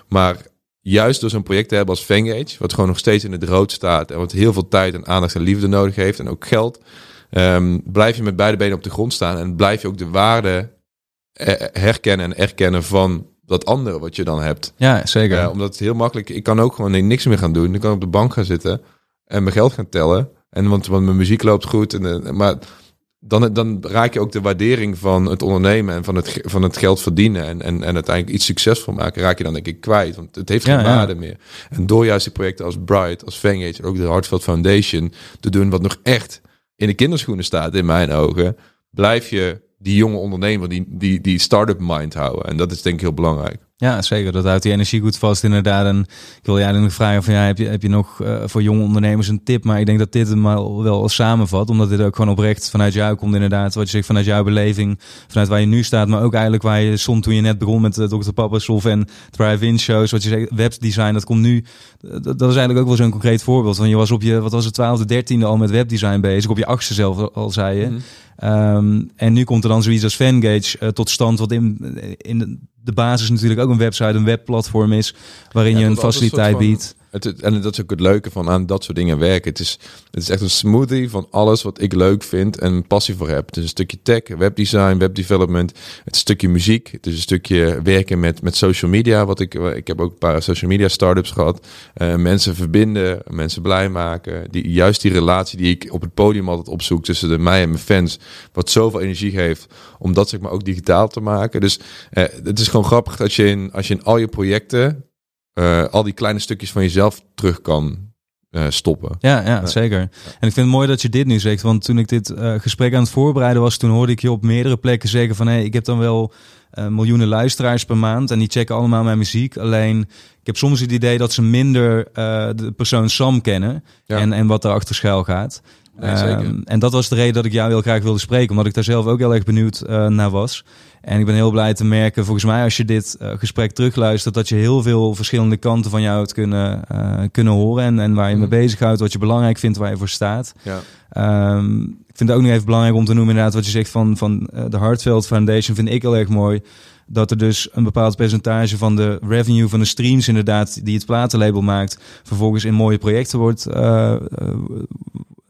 Maar juist door zo'n project te hebben als Vengage, wat gewoon nog steeds in het rood staat en wat heel veel tijd en aandacht en liefde nodig heeft en ook geld, um, blijf je met beide benen op de grond staan en blijf je ook de waarde eh, herkennen en erkennen van dat andere wat je dan hebt. Ja, zeker. Uh, omdat het heel makkelijk, ik kan ook gewoon niks meer gaan doen. Ik kan op de bank gaan zitten en mijn geld gaan tellen. En want, want mijn muziek loopt goed. En, maar dan, dan raak je ook de waardering van het ondernemen en van het, van het geld verdienen en, en, en uiteindelijk iets succesvol maken, raak je dan denk ik kwijt. Want het heeft geen waarde meer. En door juist die projecten als Bright, als Vengage, ook de Hartfield Foundation te doen, wat nog echt in de kinderschoenen staat in mijn ogen, blijf je die jonge ondernemer, die, die, die start-up mind houden. En dat is denk ik heel belangrijk. Ja, zeker. Dat houdt die energie goed vast inderdaad. En ik wil jij nog vragen van ja, heb je, heb je nog uh, voor jonge ondernemers een tip? Maar ik denk dat dit hem wel, wel samenvat. Omdat dit ook gewoon oprecht vanuit jou komt inderdaad. Wat je zegt vanuit jouw beleving. Vanuit waar je nu staat. Maar ook eigenlijk waar je stond toen je net begon met uh, Dr. Papasof en Drive-In shows. Wat je zegt, webdesign. Dat komt nu. Dat, dat is eigenlijk ook wel zo'n concreet voorbeeld. Van je was op je, wat was het, twaalfde, dertiende al met webdesign bezig. Op je achtste zelf al zei je. Mm Um, en nu komt er dan zoiets als Fangage uh, tot stand, wat in, in de basis natuurlijk ook een website, een webplatform is, waarin je een faciliteit biedt. En dat is ook het leuke van aan dat soort dingen werken. Het is, het is echt een smoothie van alles wat ik leuk vind en passie voor heb. Het is een stukje tech, webdesign, webdevelopment. Het is een stukje muziek. Het is een stukje werken met, met social media. Wat ik, ik heb ook een paar social media startups gehad. Uh, mensen verbinden, mensen blij maken. Die, juist die relatie die ik op het podium altijd opzoek tussen de mij en mijn fans. Wat zoveel energie geeft om dat zeg maar ook digitaal te maken. Dus uh, het is gewoon grappig dat je in, als je in al je projecten uh, al die kleine stukjes van jezelf terug kan uh, stoppen. Ja, ja, zeker. En ik vind het mooi dat je dit nu zegt, want toen ik dit uh, gesprek aan het voorbereiden was, toen hoorde ik je op meerdere plekken zeggen van hé, hey, ik heb dan wel miljoenen luisteraars per maand en die checken allemaal mijn muziek. Alleen ik heb soms het idee dat ze minder de persoon Sam kennen ja. en, en wat erachter schuil gaat. Nee, um, en dat was de reden dat ik jou heel graag wilde spreken, omdat ik daar zelf ook heel erg benieuwd uh, naar was. En ik ben heel blij te merken, volgens mij als je dit uh, gesprek terugluistert, dat je heel veel verschillende kanten van jou het kunnen, uh, kunnen horen. En, en waar je mm. mee bezighoudt, wat je belangrijk vindt, waar je voor staat. Ja. Um, ik vind het ook nog even belangrijk om te noemen inderdaad wat je zegt van, van de Hartveld Foundation, vind ik heel erg mooi dat er dus een bepaald percentage van de revenue van de streams inderdaad die het platenlabel maakt, vervolgens in mooie projecten wordt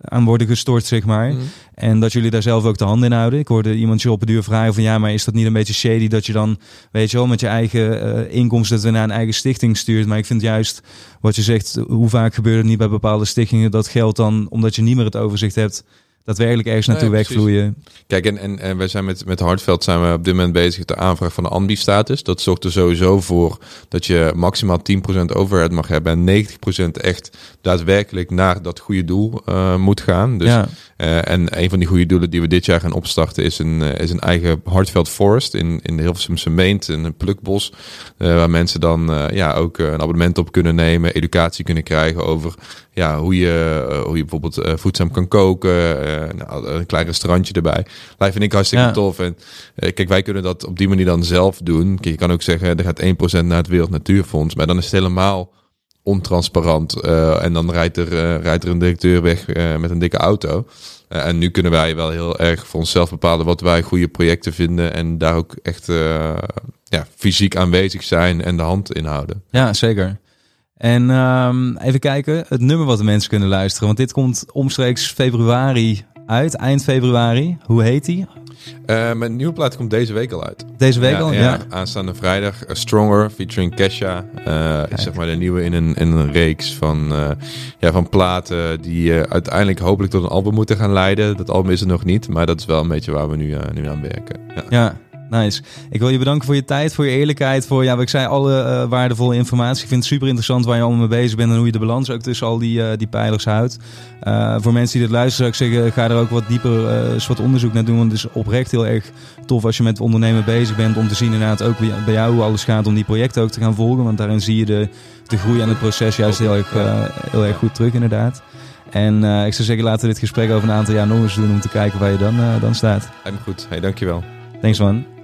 aan worden gestort, zeg maar. Mhm. En dat jullie daar zelf ook de hand in houden. Ik hoorde iemand je op een duur vragen van ja, maar is dat niet een beetje shady dat je dan, weet je wel, met je eigen uh, inkomsten dat naar een eigen stichting stuurt. Maar ik vind juist wat je zegt, hoe vaak gebeurt het niet bij bepaalde stichtingen dat geld dan, omdat je niet meer het overzicht hebt, daadwerkelijk ergens naartoe nee, wegvloeien. Kijk, en, en, en wij zijn met, met Hartveld zijn we op dit moment bezig met de aanvraag van de ambi-status. Dat zorgt er sowieso voor dat je maximaal 10% overhead mag hebben en 90% echt daadwerkelijk naar dat goede doel uh, moet gaan. Dus ja. Uh, en een van die goede doelen die we dit jaar gaan opstarten is een, uh, is een eigen Hartveld Forest in, in de Hilversumse Meent, een plukbos. Uh, waar mensen dan ja, ook een abonnement op kunnen nemen, educatie kunnen krijgen over ja, hoe, je, hoe je bijvoorbeeld voedzaam kan koken. Nou, een klein restaurantje erbij. Dat vind ik hartstikke ja. tof. En kijk, wij kunnen dat op die manier dan zelf doen. Kijk, je kan ook zeggen, er gaat 1% naar het Wereld Natuurfonds. Maar dan is het helemaal ontransparant. Uh, en dan rijdt er, uh, rijdt er een directeur weg uh, met een dikke auto. en nu kunnen wij wel heel erg voor onszelf bepalen wat wij goede projecten vinden. En daar ook echt ja, fysiek aanwezig zijn en de hand in houden. Ja, zeker. En um, even kijken, het nummer wat de mensen kunnen luisteren. Want dit komt omstreeks februari uit, eind februari. Hoe heet die? Uh, mijn nieuwe plaat komt deze week al uit. Deze week al? Ja. Aanstaande vrijdag. Stronger featuring Kesha. Uh, is zeg maar de nieuwe in een, in een reeks van, ja, van platen die uiteindelijk hopelijk tot een album moeten gaan leiden. Dat album is er nog niet, maar dat is wel een beetje waar we nu, nu aan werken. Ja. ja. Nice. Ik wil je bedanken voor je tijd, voor je eerlijkheid, voor ja, wat ik zei, alle uh, waardevolle informatie. Ik vind het super interessant waar je allemaal mee bezig bent en hoe je de balans ook tussen al die, uh, die pijlers houdt. Uh, voor mensen die dit luisteren, zou ik zeggen, ga er ook wat dieper wat onderzoek naar doen. Want het is oprecht heel erg tof als je met ondernemen bezig bent om te zien inderdaad ook bij jou hoe alles gaat om die projecten ook te gaan volgen. Want daarin zie je de, de groei en het proces juist heel erg, heel erg goed terug inderdaad. En ik zou zeggen, laten we dit gesprek over een aantal jaar nog eens doen om te kijken waar je dan, dan staat. Helemaal goed. Hey, dankjewel. Thanks man.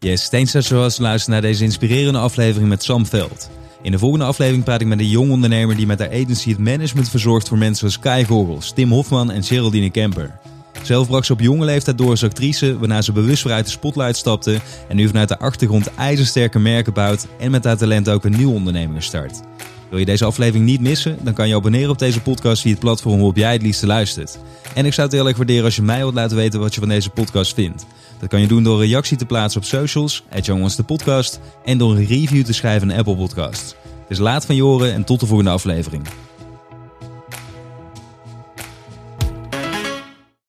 Yes, zoals luisteren naar deze inspirerende aflevering met Sam Veld. In de volgende aflevering praat ik met een jong ondernemer die met haar agency het management verzorgt voor mensen als Kai Vogels, Tim Hofman en Geraldine Kemper. Zelf brak ze op jonge leeftijd door als actrice, waarna ze bewust weer uit de spotlight stapte en nu vanuit de achtergrond ijzersterke merken bouwt en met haar talent ook een nieuwe onderneming start. Wil je deze aflevering niet missen? Dan kan je abonneren op deze podcast via het platform waarop jij het liefste luistert. En ik zou het heel erg waarderen als je mij wilt laten weten wat je van deze podcast vindt. Dat kan je doen door reactie te plaatsen op socials, at de podcast, en door een review te schrijven in Apple Podcasts. Dus laat van je horen en tot de volgende aflevering.